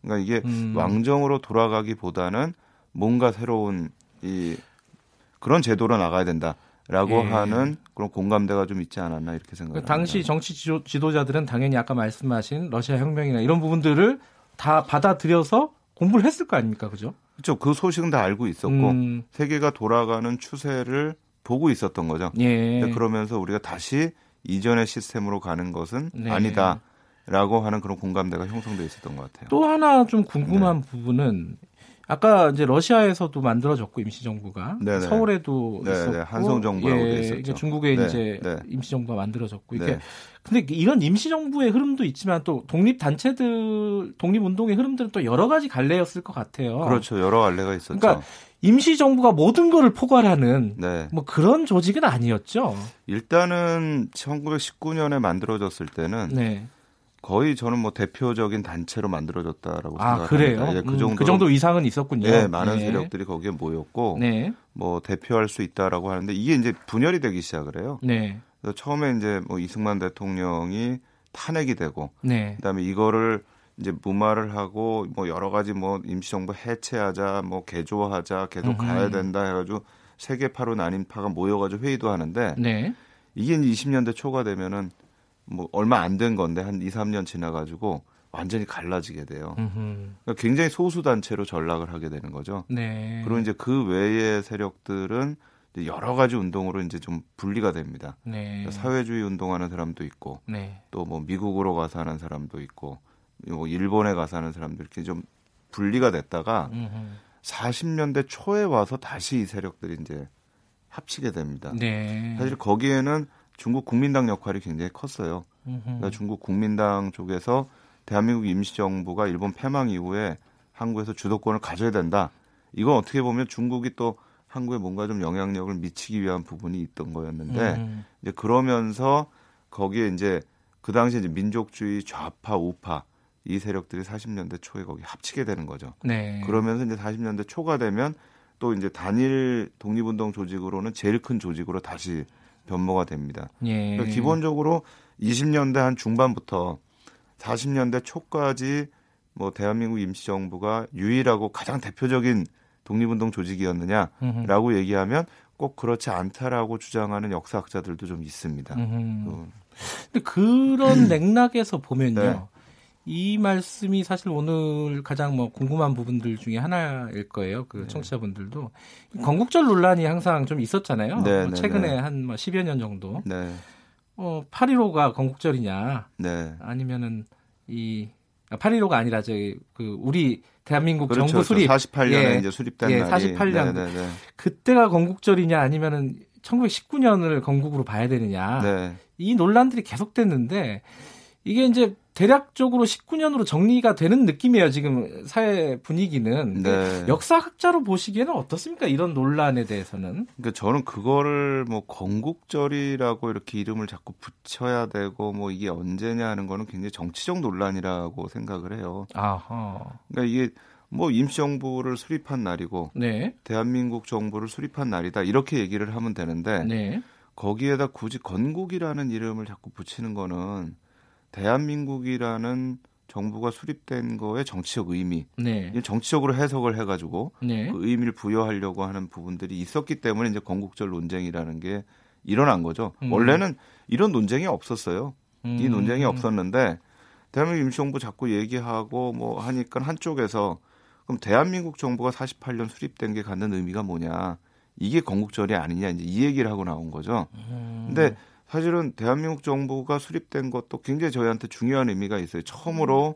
그러니까 이게 음. 왕정으로 돌아가기보다는 뭔가 새로운 이 그런 제도로 나가야 된다 라고 예. 하는 그런 공감대가 좀 있지 않았나 이렇게 생각합니다. 당시 정치 지도, 자들은 당연히 아까 말씀하신 러시아 혁명이나 이런 부분들을 다 받아들여서 공부를 했을 거 아닙니까, 그죠? 그렇죠. 그 소식은 다 알고 있었고 음. 세계가 돌아가는 추세를 보고 있었던 거죠. 예. 그러면서 우리가 다시 이전의 시스템으로 가는 것은 네. 아니다 라고 하는 그런 공감대가 형성돼 있었던 것 같아요. 또 하나 좀 궁금한 네. 부분은 아까 이제 러시아에서도 만들어졌고 임시정부가 네네. 서울에도 네네. 있었고 한성 정부라고 예, 있었죠. 중국에 네. 이제 네. 임시정부가 만들어졌고 이게 네. 근데 이런 임시정부의 흐름도 있지만 또 독립 단체들 독립 운동의 흐름들은 또 여러 가지 갈래였을 것 같아요. 그렇죠. 여러 갈래가 있었죠. 그러니까 임시정부가 모든 것을 포괄하는 네. 뭐 그런 조직은 아니었죠. 일단은 1919년에 만들어졌을 때는 네. 거의 저는 뭐 대표적인 단체로 만들어졌다라고 아, 생각합니다. 그래요? 예, 그 정도 음, 그 정도 이상은 있었군요. 예, 많은 네. 세력들이 거기에 모였고 네. 뭐 대표할 수 있다라고 하는데 이게 이제 분열이 되기 시작을 해요. 네. 그래서 처음에 이제 뭐 이승만 대통령이 탄핵이 되고 네. 그다음에 이거를 이제 무마를 하고 뭐 여러 가지 뭐 임시정부 해체하자 뭐 개조하자 계속 음흠. 가야 된다 해가지고 세계파로 나뉜 파가 모여가지고 회의도 하는데 네. 이게 20년대 초가 되면은 뭐 얼마 안 된 건데 한 2, 3년 지나가지고 완전히 갈라지게 돼요. 그러니까 굉장히 소수 단체로 전락을 하게 되는 거죠. 네. 그리고 이제 그 외의 세력들은 여러 가지 운동으로 이제 좀 분리가 됩니다. 네. 그러니까 사회주의 운동하는 사람도 있고, 네. 또뭐 미국으로 가서 하는 사람도 있고, 뭐 일본에 가서 하는 사람들 이렇게 좀 분리가 됐다가 음흠. 40년대 초에 와서 다시 이 세력들이 이제 합치게 됩니다. 네. 사실 거기에는 중국 국민당 역할이 굉장히 컸어요. 그러니까 중국 국민당 쪽에서 대한민국 임시정부가 일본 패망 이후에 한국에서 주도권을 가져야 된다. 이건 어떻게 보면 중국이 또 한국에 뭔가 좀 영향력을 미치기 위한 부분이 있던 거였는데 음. 이제 그러면서 거기에 이제 그 당시에 이제 민족주의 좌파 우파 이 세력들이 40년대 초에 거기 합치게 되는 거죠. 네. 그러면서 이제 40년대 초가 되면 또 이제 단일 독립운동 조직으로는 제일 큰 조직으로 다시 변모가 됩니다. 예. 그러니까 기본적으로 20년대 한 중반부터 40년대 초까지 뭐 대한민국 임시정부가 유일하고 가장 대표적인 독립운동 조직이었느냐라고 음흠. 얘기하면 꼭 그렇지 않다라고 주장하는 역사학자들도 좀 있습니다. 음. 근데 그런 맥락에서 보면요. 네. 이 말씀이 사실 오늘 가장 뭐 궁금한 부분들 중에 하나일 거예요. 그 네. 청취자분들도 건국절 논란이 항상 좀 있었잖아요. 네, 뭐네 최근에 네. 한뭐 10여 년 정도. 네. 어, 8.15가 건국절이냐. 네. 아니면은 이 8.15가 아, 아니라 저기 그 우리 대한민국 그렇죠, 정부 수립 48년에 예, 이제 수립된 예, 날이 48년 네네네. 그때가 건국절이냐 아니면은 1919년을 건국으로 봐야 되느냐. 네. 이 논란들이 계속됐는데 이게 이제 대략적으로 19년으로 정리가 되는 느낌이에요. 지금 사회 분위기는. 네. 역사학자로 보시기에는 어떻습니까? 이런 논란에 대해서는. 그러니까 저는 그거를 뭐 건국절이라고 이렇게 이름을 자꾸 붙여야 되고 뭐 이게 언제냐 하는 거는 굉장히 정치적 논란이라고 생각을 해요. 아하. 그러니까 이게 뭐 임시정부를 수립한 날이고 네. 대한민국 정부를 수립한 날이다 이렇게 얘기를 하면 되는데 네. 거기에다 굳이 건국이라는 이름을 자꾸 붙이는 거는 대한민국이라는 정부가 수립된 거에 정치적 의미, 네. 정치적으로 해석을 해가지고 네. 그 의미를 부여하려고 하는 부분들이 있었기 때문에 이제 건국절 논쟁이라는 게 일어난 거죠. 음. 원래는 이런 논쟁이 없었어요. 음. 이 논쟁이 없었는데 대한민국 임시정부 자꾸 얘기하고 뭐 하니까 한쪽에서 그럼 대한민국 정부가 48년 수립된 게 갖는 의미가 뭐냐? 이게 건국절이 아니냐 이제 이 얘기를 하고 나온 거죠. 음. 근데 사실은 대한민국 정부가 수립된 것도 굉장히 저희한테 중요한 의미가 있어요. 처음으로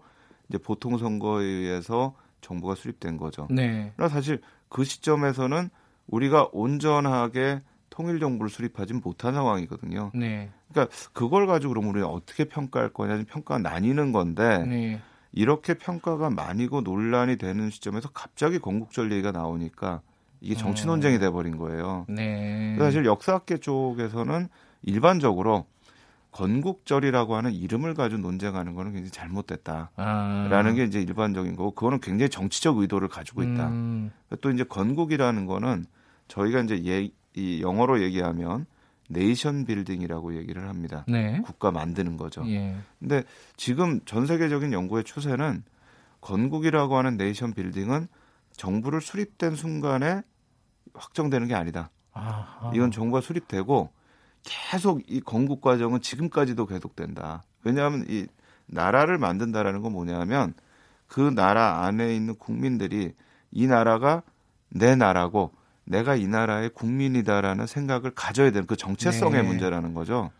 이제 보통 선거에 의해서 정부가 수립된 거죠. 네. 그러나 사실 그 시점에서는 우리가 온전하게 통일 정부를 수립하진 못한 상황이거든요. 네. 그러니까 그걸 가지고 그럼 우리가 어떻게 평가할 거냐 평가가 나뉘는 건데 네. 이렇게 평가가 많이고 논란이 되는 시점에서 갑자기 건국절 얘기가 나오니까 이게 정치 음. 논쟁이 돼버린 거예요. 네. 사실 역사학계 쪽에서는 일반적으로 건국절이라고 하는 이름을 가지고 논쟁하는 거는 굉장히 잘못됐다라는 아. 게 이제 일반적인 거고 그거는 굉장히 정치적 의도를 가지고 있다. 음. 또 이제 건국이라는 거는 저희가 이제 예, 이 영어로 얘기하면 네이션 빌딩이라고 얘기를 합니다. 네. 국가 만드는 거죠. 예. 근데 지금 전 세계적인 연구의 추세는 건국이라고 하는 네이션 빌딩은 정부를 수립된 순간에 확정되는 게 아니다. 아하. 이건 정부가 수립되고 계속 이 건국 과정은 지금까지도 계속된다. 왜냐하면 이 나라를 만든다라는 건 뭐냐면 그 나라 안에 있는 국민들이 이 나라가 내 나라고 내가 이 나라의 국민이다라는 생각을 가져야 되는 그 정체성의 네. 문제라는 거죠.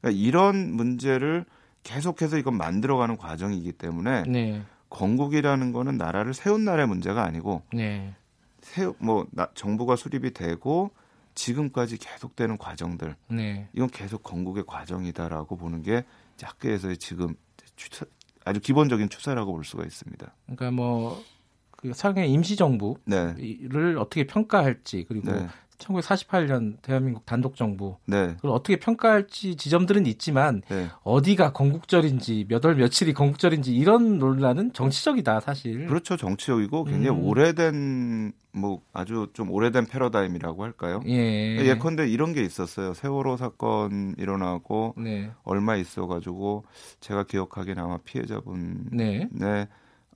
그러니까 이런 문제를 계속해서 이건 만들어가는 과정이기 때문에 네. 건국이라는 거는 나라를 세운 나라의 문제가 아니고 네. 세우 뭐 나, 정부가 수립이 되고 지금까지 계속되는 과정들 네. 이건 계속 건국의 과정이다라고 보는 게 학교에서의 지금 추차, 아주 기본적인 추세라고 볼 수가 있습니다. 그러니까 뭐그 상해 임시정부를 네. 어떻게 평가할지 그리고 네. 1948년 대한민국 단독 정부 네. 그걸 어떻게 평가할지 지점들은 있지만 네. 어디가 건국절인지 몇 월 며칠이 건국절인지 이런 논란은 정치적이다 사실. 그렇죠 정치적이고 굉장히 음. 오래된 뭐 아주 좀 오래된 패러다임이라고 할까요? 예. 예컨대 이런 게 있었어요. 세월호 사건 일어나고 네. 얼마 있어가지고 제가 기억하기에 아마 피해자분 네.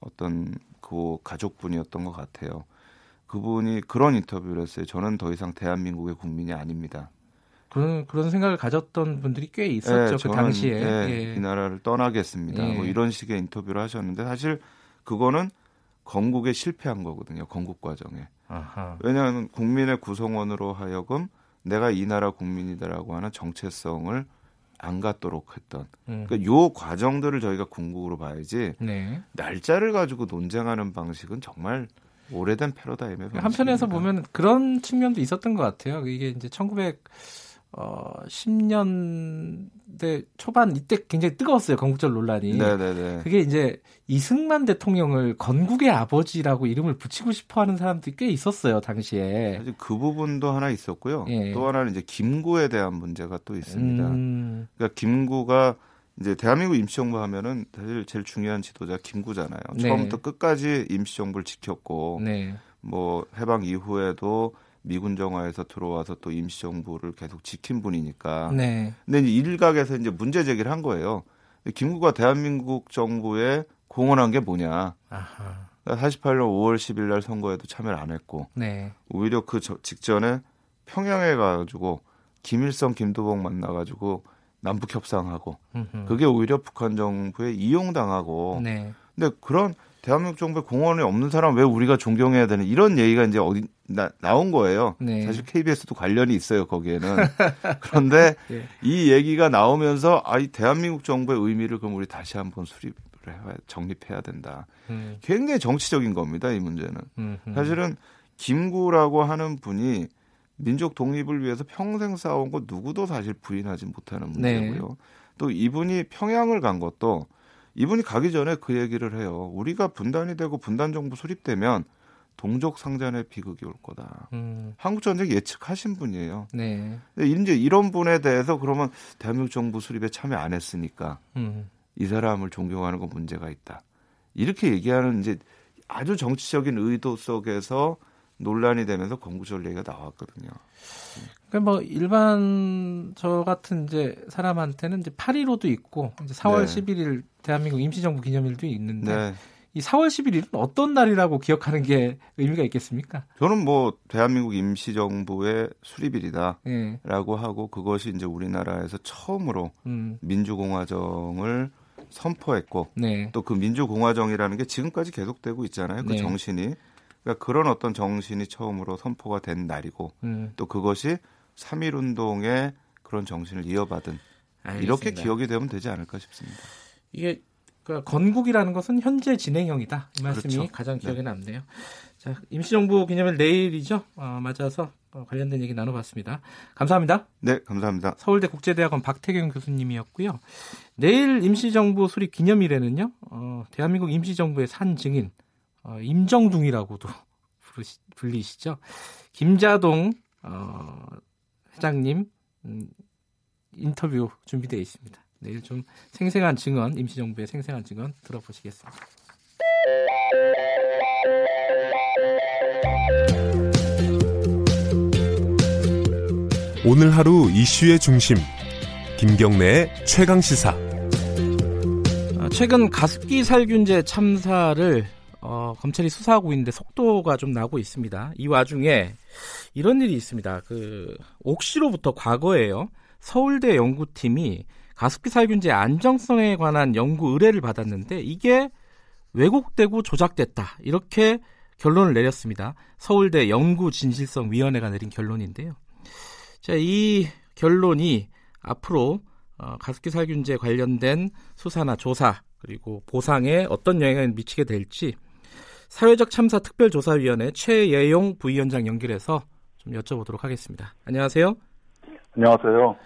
어떤 그 가족분이었던 것 같아요. 그분이 그런 인터뷰를 했어요. 저는 더 이상 대한민국의 국민이 아닙니다. 그런 그런 생각을 가졌던 분들이 꽤 있었죠 네, 그 당시에 네, 예. 이 나라를 떠나겠습니다. 예. 뭐 이런 식의 인터뷰를 하셨는데 사실 그거는 건국에 실패한 거거든요. 건국 과정에. 아하. 왜냐하면 국민의 구성원으로 하여금 내가 이 나라 국민이다라고 하는 정체성을 안 갖도록 했던 음. 그러니까 요 과정들을 저희가 궁극으로 봐야지 네. 날짜를 가지고 논쟁하는 방식은 정말 오래된 방식입니다. 한편에서 보면 그런 측면도 있었던 것 같아요. 이게 이제 1900 어, 10년대 초반 이때 굉장히 뜨거웠어요. 건국절 논란이. 네네네. 그게 이제 이승만 대통령을 건국의 아버지라고 이름을 붙이고 싶어 하는 사람들이 꽤 있었어요. 당시에. 사실 그 부분도 하나 있었고요. 예. 또 하나는 이제 김구에 대한 문제가 또 있습니다. 음. 그러니까 김구가 이제 대한민국 임시정부 하면은 사실 제일 중요한 지도자 김구잖아요. 네. 처음부터 끝까지 임시정부를 지켰고 네. 뭐 해방 이후에도 미군 정화에서 들어와서 또 임시정부를 계속 지킨 분이니까. 네. 근데 이제 일각에서 이제 문제 제기를 한 거예요. 김구가 대한민국 정부에 공헌한 게 뭐냐. 아하. 48년 5월 10일 날 선거에도 참여를 안 했고. 네. 오히려 그 직전에 평양에 가가지고 김일성, 김두봉 만나가지고 남북 협상하고. 그게 오히려 북한 정부에 이용당하고. 네. 근데 그런 대한민국 정부에 공헌이 없는 사람 왜 우리가 존경해야 되는 이런 얘기가 이제 어디 나, 나온 거예요. 네. 사실 KBS도 관련이 있어요 거기에는. 그런데 네. 이 얘기가 나오면서 아이 대한민국 정부의 의미를 그럼 우리 다시 한번 수립을 해야 정립해야 된다. 음. 굉장히 정치적인 겁니다 이 문제는. 음흠. 사실은 김구라고 하는 분이 민족 독립을 위해서 평생 싸운 거 누구도 사실 부인하지 못하는 네. 문제고요. 네. 또 이분이 평양을 간 것도 이분이 가기 전에 그 얘기를 해요. 우리가 분단이 되고 분단 정부 수립되면 동족 상잔의 비극이 올 거다. 음. 한국 전쟁 예측하신 분이에요. 네. 이제 이런 분에 대해서 그러면 대한민국 정부 수립에 참여 안 했으니까 음. 이 사람을 존경하는 건 문제가 있다. 이렇게 얘기하는 이제 아주 정치적인 의도 속에서 논란이 되면서 건국절 얘기가 나왔거든요. 그러니까 뭐 일반 저 같은 이제 사람한테는 이제 8.15도 있고 이제 4월 네. 11일 대한민국 임시정부 기념일도 있는데 네. 이 4월 11일은 어떤 날이라고 기억하는 게 의미가 있겠습니까? 저는 뭐 대한민국 임시정부의 수립일이다라고 네. 하고 그것이 이제 우리나라에서 처음으로 음. 민주공화정을 선포했고 네. 또그 민주공화정이라는 게 지금까지 계속되고 있잖아요. 그 네. 정신이 그러니까 그런 어떤 정신이 처음으로 선포가 된 날이고 음. 또 그것이 3.1 운동의 그런 정신을 이어받은 알겠습니다. 이렇게 기억이 되면 되지 않을까 싶습니다. 이게 그러니까 건국이라는 것은 현재 진행형이다. 이 말씀이 그렇죠. 가장 기억에 네. 남네요. 자, 임시정부 기념일 내일이죠. 어, 맞아서 어, 관련된 얘기 나눠봤습니다. 감사합니다. 네, 감사합니다. 서울대 국제대학원 박태경 교수님이었고요. 내일 임시정부 수립 기념일에는요. 어, 대한민국 임시정부의 산 증인 어, 임정둥이라고도 부르시, 불리시죠. 김자동 어, 회장님 음, 인터뷰 준비되어 있습니다. 내일 좀 생생한 증언, 임시정부의 생생한 증언 들어보시겠습니다. 오늘 하루 이슈의 중심 김경래의 최강 시사. 아, 최근 가습기 살균제 참사를 어, 검찰이 수사하고 있는데 속도가 좀 나고 있습니다. 이 와중에 이런 일이 있습니다. 그 옥시로부터 과거에요. 서울대 연구팀이 가습기 살균제 안정성에 관한 연구 의뢰를 받았는데 이게 왜곡되고 조작됐다. 이렇게 결론을 내렸습니다. 서울대 연구진실성위원회가 내린 결론인데요. 자, 이 결론이 앞으로 어, 가습기 살균제 관련된 수사나 조사 그리고 보상에 어떤 영향을 미치게 될지 사회적 참사 특별조사위원회 최예용 부위원장 연결해서 좀 여쭤보도록 하겠습니다. 안녕하세요. 안녕하세요.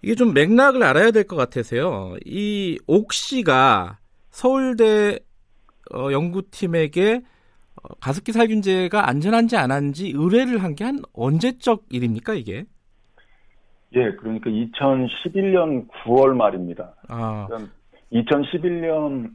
이게 좀 맥락을 알아야 될 것 같아서요. 이 옥씨가 서울대 어, 연구팀에게 어, 가습기 살균제가 안전한지 안 한지 의뢰를 한 게한 언제적 일입니까 이게? 예, 그러니까 2011년 9월 말입니다. 아. 2011년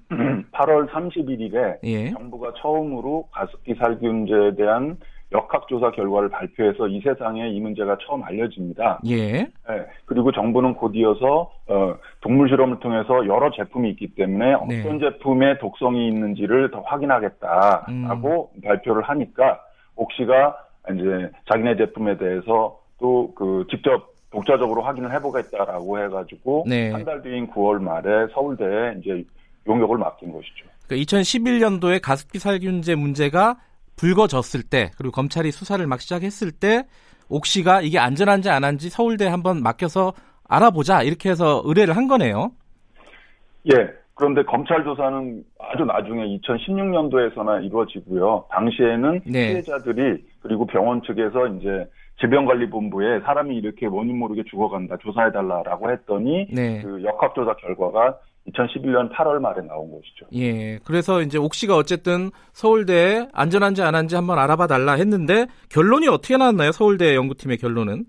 8월 31일에 예. 정부가 처음으로 가습기 살균제에 대한 역학조사 결과를 발표해서 이 세상에 이 문제가 처음 알려집니다. 예. 네, 그리고 정부는 곧이어서 어, 동물 실험을 통해서 여러 제품이 있기 때문에 네. 어떤 제품에 독성이 있는지를 더 확인하겠다라고 음. 발표를 하니까 옥시가 이제 자기네 제품에 대해서 또 그 직접 독자적으로 확인을 해보겠다라고 해가지고 네. 한달 뒤인 9월 말에 서울대에 이제 용역을 맡긴 것이죠. 그러니까 2011년도에 가습기 살균제 문제가 불거졌을 때 그리고 검찰이 수사를 막 시작했을 때 옥시가 이게 안전한지 안 한지 서울대 한번 맡겨서 알아보자 이렇게 해서 의뢰를 한 거네요. 예. 그런데 검찰 조사는 아주 나중에 2016년도에서나 이루어지고요. 당시에는 네. 피해자들이 그리고 병원 측에서 이제 질병관리본부에 사람이 이렇게 원인 모르게 죽어간다 조사해달라라고 했더니 네. 그 역학조사 결과가 2011년 8월 말에 나온 것이죠. 예. 그래서 이제 옥시가 어쨌든 서울대에 안전한지 안 한지 한번 알아봐 달라 했는데 결론이 어떻게 나왔나요? 서울대 연구팀의 결론은?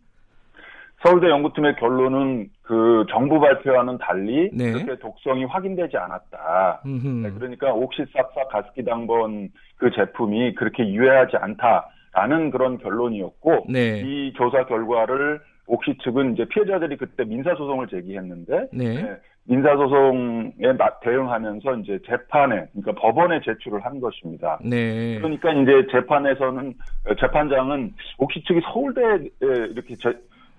서울대 연구팀의 결론은 그 정부 발표와는 달리 네. 그렇게 독성이 확인되지 않았다. 네, 그러니까 옥시싹싹 가습기 당번 그 제품이 그렇게 유해하지 않다 라는 그런 결론이었고 네. 이 조사 결과를 옥시 측은 이제 피해자들이 그때 민사소송을 제기했는데 네. 네, 민사소송에 대응하면서 이제 재판에 그러니까 법원에 제출을 한 것입니다. 네. 그러니까 이제 재판에서는 재판장은 옥시 측이 서울대에 이렇게 제,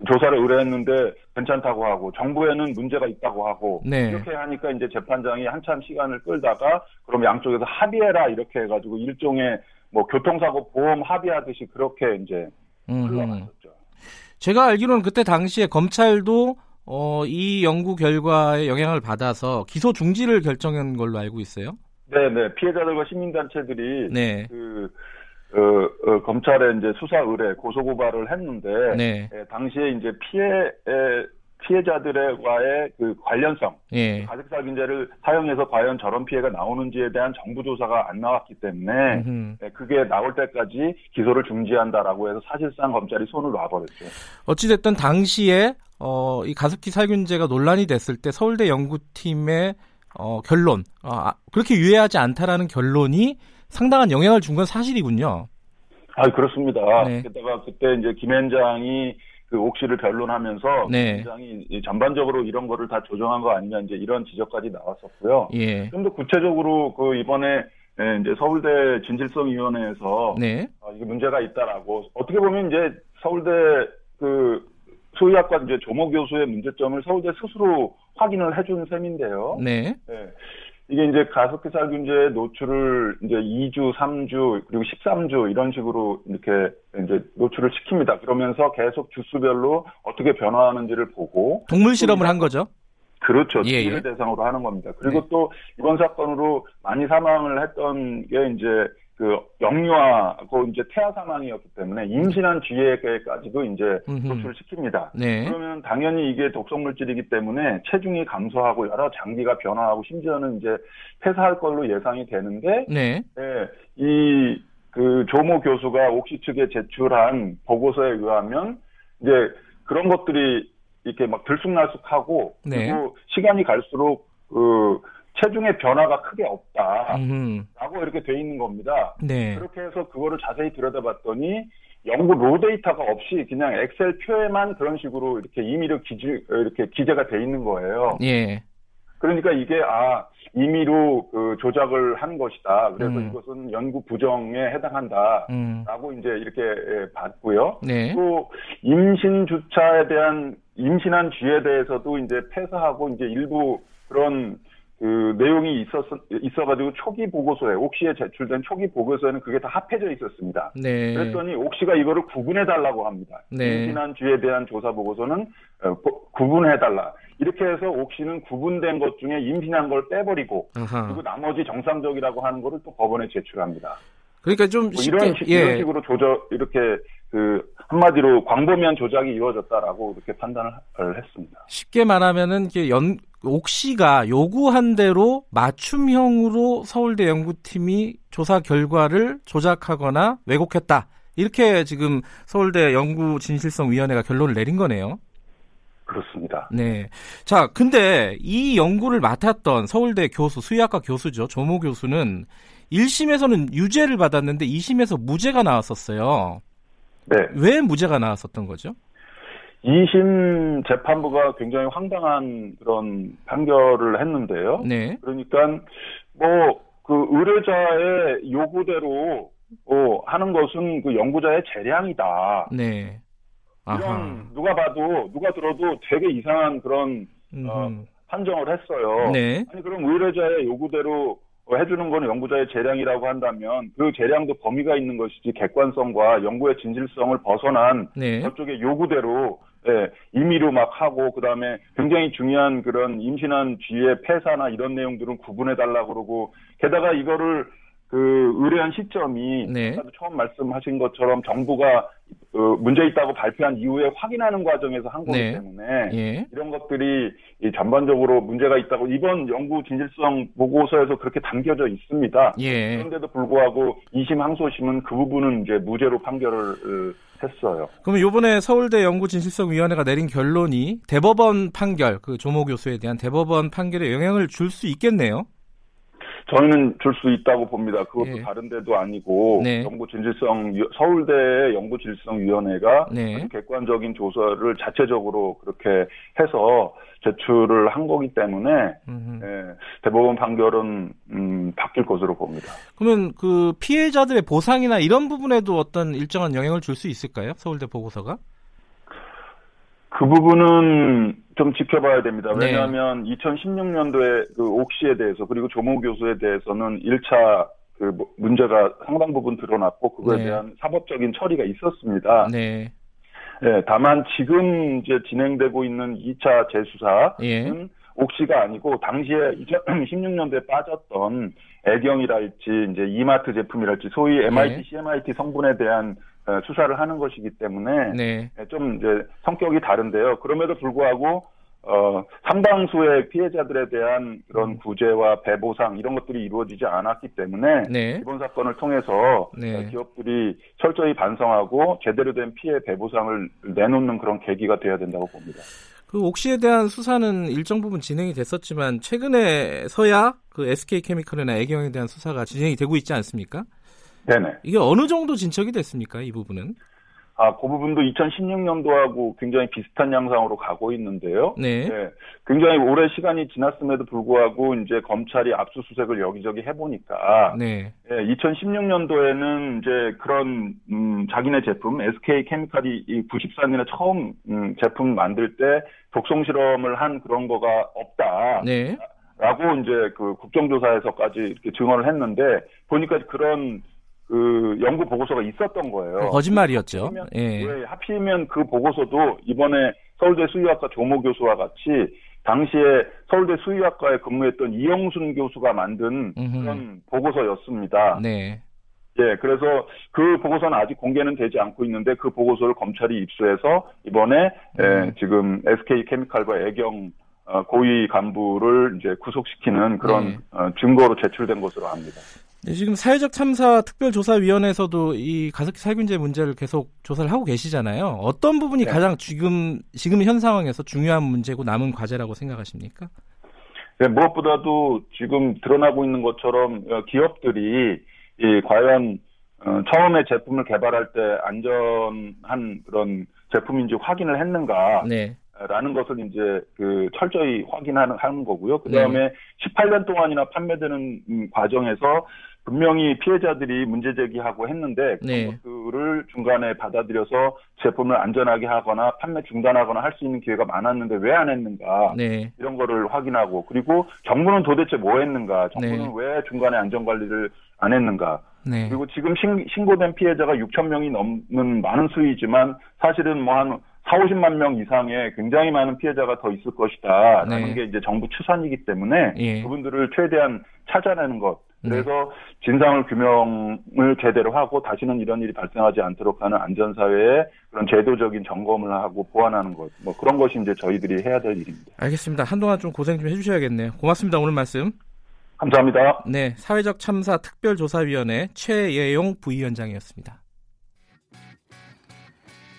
조사를 의뢰했는데 괜찮다고 하고 정부에는 문제가 있다고 하고 네. 이렇게 하니까 이제 재판장이 한참 시간을 끌다가 그럼 양쪽에서 합의해라 이렇게 해가지고 일종의 뭐 교통사고 보험 합의하듯이 그렇게 이제 흘러갔었죠. 제가 알기로는 그때 당시에 검찰도 어, 이 연구 결과에 영향을 받아서 기소 중지를 결정한 걸로 알고 있어요. 네, 네. 피해자들과 시민단체들이 네. 그 어, 어, 검찰에 이제 수사 의뢰 고소 고발을 했는데 네. 예, 당시에 이제 피해 에, 피해자들과의 그 관련성, 예. 가습살균제를 사용해서 과연 저런 피해가 나오는지에 대한 정부 조사가 안 나왔기 때문에 예, 그게 나올 때까지 기소를 중지한다라고 해서 사실상 검찰이 손을 놔버렸죠. 어찌됐든 당시에 어, 이 가습기 살균제가 논란이 됐을 때 서울대 연구팀의 어, 결론, 어, 아, 그렇게 유해하지 않다라는 결론이 상당한 영향을 준 건 사실이군요. 아, 그렇습니다. 네. 게다가 그때 이제 김현장이 그 옥시를 변론하면서 네. 굉장히 전반적으로 이런 거를 다 조정한 거 아니냐 이제 이런 지적까지 나왔었고요. 예. 좀 더 구체적으로 그 이번에 네, 이제 서울대 진실성위원회에서 네. 아, 이게 문제가 있다라고 어떻게 보면 이제 서울대 그 소유학과 이제 조모 교수의 문제점을 서울대 스스로 확인을 해준 셈인데요. 네. 네. 이게 이제 가습기 살균제 노출을 이제 2주, 3주, 그리고 13주 이런 식으로 이렇게 이제 노출을 시킵니다. 그러면서 계속 주수별로 어떻게 변화하는지를 보고 동물 실험을 한 거죠? 그렇죠. 예, 예. 대상으로 하는 겁니다. 그리고 네. 또 이번 사건으로 많이 사망을 했던 게 이제 그 영유아고 이제 태아 사망이었기 때문에 임신한 뒤에까지도 이제 노출을 시킵니다. 네. 그러면 당연히 이게 독성 물질이기 때문에 체중이 감소하고 여러 장기가 변화하고 심지어는 이제 폐사할 걸로 예상이 되는데 네. 네. 이그 조모 교수가 옥시 측에 제출한 보고서에 의하면 이제 그런 것들이 이렇게 막 들쑥날쑥하고 네. 그리고 시간이 갈수록 그 체중의 변화가 크게 없다라고 음. 이렇게 돼 있는 겁니다. 네. 그렇게 해서 그거를 자세히 들여다봤더니 연구 로 데이터가 없이 그냥 엑셀 표에만 그런 식으로 이렇게 임의로 기재 이렇게 기재가 돼 있는 거예요. 예. 그러니까 이게 아 임의로 그 조작을 한 것이다. 그래서 음. 이것은 연구 부정에 해당한다라고 음. 이제 이렇게 예, 봤고요. 네. 또 임신 주차에 대한 임신한 쥐에 대해서도 이제 폐사하고 이제 일부 그런 그 내용이 있었 있어가지고 초기 보고서에 옥시에 제출된 초기 보고서에는 그게 다 합해져 있었습니다. 네. 그랬더니 옥시가 이거를 구분해 달라고 합니다. 네. 임신한 쥐에 대한 조사 보고서는 어, 구분해 달라. 이렇게 해서 옥시는 구분된 것 중에 임신한 걸 빼버리고 아하. 그리고 나머지 정상적이라고 하는 거를 또 법원에 제출합니다. 그러니까 좀뭐 쉽게, 이런, 식, 예. 이런 식으로 조절 이렇게 그 한마디로 광범위한 조작이 이루어졌다라고 이렇게 판단을 했습니다. 쉽게 말하면은 연 옥시가 요구한 대로 맞춤형으로 서울대 연구팀이 조사 결과를 조작하거나 왜곡했다. 이렇게 지금 서울대 연구 진실성 위원회가 결론을 내린 거네요. 그렇습니다. 네. 자, 근데 이 연구를 맡았던 서울대 교수, 수의학과 교수죠. 조모 교수는 1심에서는 유죄를 받았는데 2심에서 무죄가 나왔었어요. 네. 왜 무죄가 나왔었던 거죠? 2심 재판부가 굉장히 황당한 그런 판결을 했는데요. 네. 그러니까 뭐 그 의뢰자의 요구대로 어, 하는 것은 그 연구자의 재량이다. 네. 아하. 이런 누가 봐도 누가 들어도 되게 이상한 그런 어, 판정을 했어요. 네. 아니 그럼 의뢰자의 요구대로 해주는 거는 연구자의 재량이라고 한다면 그 재량도 범위가 있는 것이지 객관성과 연구의 진실성을 벗어난 네. 저쪽의 요구대로 예, 임의로 막 하고 그다음에 굉장히 중요한 그런 임신한 쥐의 폐사나 이런 내용들은 구분해 달라 그러고 게다가 이거를 그 의뢰한 시점이 네. 처음 말씀하신 것처럼 정부가 어, 문제 있다고 발표한 이후에 확인하는 과정에서 한 거기 네. 때문에 예. 이런 것들이 전반적으로 문제가 있다고 이번 연구 진실성 보고서에서 그렇게 담겨져 있습니다. 예. 그런데도 불구하고 2심 항소심은 그 부분은 이제 무죄로 판결을 어, 했어요. 그럼 이번에 서울대 연구 진실성 위원회가 내린 결론이 대법원 판결, 그 조모 교수에 대한 대법원 판결에 영향을 줄 수 있겠네요. 저희는 줄 수 있다고 봅니다. 그것도 예. 다른 데도 아니고 네. 연구 진실성 서울대 연구 진실성 위원회가 네. 객관적인 조사를 자체적으로 그렇게 해서 제출을 한 거기 때문에 예, 대법원 판결은 음, 바뀔 것으로 봅니다. 그러면 그 피해자들의 보상이나 이런 부분에도 어떤 일정한 영향을 줄 수 있을까요? 서울대 보고서가? 그 부분은 좀 지켜봐야 됩니다. 네. 왜냐하면 네. 2016년도에 그 옥시에 대해서 그리고 조모 교수에 대해서는 1차 그뭐 문제가 상당 부분 드러났고 그거에 네. 대한 사법적인 처리가 있었습니다. 네. 네. 다만 지금 이제 진행되고 있는 2차 재수사는 예. 옥시가 아니고 당시에 2016년도에 빠졌던 애경이랄지 이제 이마트 제품이랄지 소위 MIT, 네. CMIT 성분에 대한 어, 수사를 하는 것이기 때문에 네. 예, 좀 이제 성격이 다른데요. 그럼에도 불구하고 어, 상당수의 피해자들에 대한 그런 음. 구제와 배보상 이런 것들이 이루어지지 않았기 때문에 네. 이번 사건을 통해서 네. 어, 기업들이 철저히 반성하고 제대로 된 피해 배보상을 내놓는 그런 계기가 되어야 된다고 봅니다. 그 옥시에 대한 수사는 일정 부분 진행이 됐었지만 최근에 서야 그 SK 케미컬이나 애경에 대한 수사가 진행이 되고 있지 않습니까? 네네. 이게 어느 정도 진척이 됐습니까? 이 부분은? 아, 그 부분도 2016년도하고 굉장히 비슷한 양상으로 가고 있는데요. 네. 네. 굉장히 오래 시간이 지났음에도 불구하고 이제 검찰이 압수수색을 여기저기 해보니까. 네. 네 2016년도에는 이제 그런, 음, 자기네 제품, SK 케미칼이 94년에 처음, 음, 제품 만들 때 독성 실험을 한 그런 거가 없다. 네. 라고 이제 그 국정조사에서까지 이렇게 증언을 했는데 보니까 그런 그 연구 보고서가 있었던 거예요. 거짓말이었죠. 하필이면, 예. 네, 하필이면 그 보고서도 이번에 서울대 수의학과 조모 교수와 같이 당시에 서울대 수의학과에 근무했던 이영순 교수가 만든 음흠. 그런 보고서였습니다. 네. 예, 그래서 그 보고서는 아직 공개는 되지 않고 있는데 그 보고서를 검찰이 입수해서 이번에 예, 음. 예, 지금 SK 케미칼과 애경 어, 고위 간부를 이제 구속시키는 그런 네. 어, 증거로 제출된 것으로 압니다. 네, 지금 사회적 참사 특별조사위원회에서도 이 가습기 살균제 문제를 계속 조사를 하고 계시잖아요. 어떤 부분이 네. 가장 지금 지금 현 상황에서 중요한 문제고 남은 과제라고 생각하십니까? 네, 무엇보다도 지금 드러나고 있는 것처럼 어, 기업들이 이 과연 어, 처음에 제품을 개발할 때 안전한 그런 제품인지 확인을 했는가. 네. 라는 것을 이제 그 철저히 확인하는 하는 거고요. 그 다음에 네. 18년 동안이나 판매되는 음, 과정에서 분명히 피해자들이 문제 제기하고 했는데 네. 그것들을 중간에 받아들여서 제품을 안전하게 하거나 판매 중단하거나 할 수 있는 기회가 많았는데 왜 안 했는가 네. 이런 거를 확인하고 그리고 정부는 도대체 뭐 했는가 정부는 네. 왜 중간에 안전 관리를 안 했는가 네. 그리고 지금 신, 신고된 피해자가 6천 명이 넘는 많은 수이지만 사실은 뭐한 4, 50만 명 이상의 굉장히 많은 피해자가 더 있을 것이다. 라는 네. 게 이제 정부 추산이기 때문에 예. 그분들을 최대한 찾아내는 것. 네. 그래서 네. 진상을 규명을 제대로 하고 다시는 이런 일이 발생하지 않도록 하는 안전사회의 그런 제도적인 점검을 하고 보완하는 것. 뭐 그런 것이 이제 저희들이 해야 될 일입니다. 알겠습니다. 한동안 좀 고생 좀 해주셔야겠네요. 고맙습니다. 오늘 말씀. 감사합니다. 네. 사회적 참사 특별조사위원회 최예용 부위원장이었습니다.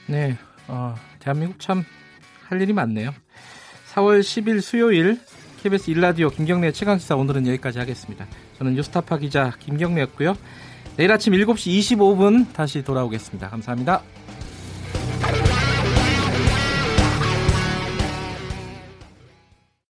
네. 어, 대한민국 참 할 일이 많네요. 4월 10일 수요일 KBS 일라디오 김경래 최강시사 오늘은 여기까지 하겠습니다. 저는 뉴스타파 기자 김경래였고요. 내일 아침 7시 25분 다시 돌아오겠습니다. 감사합니다.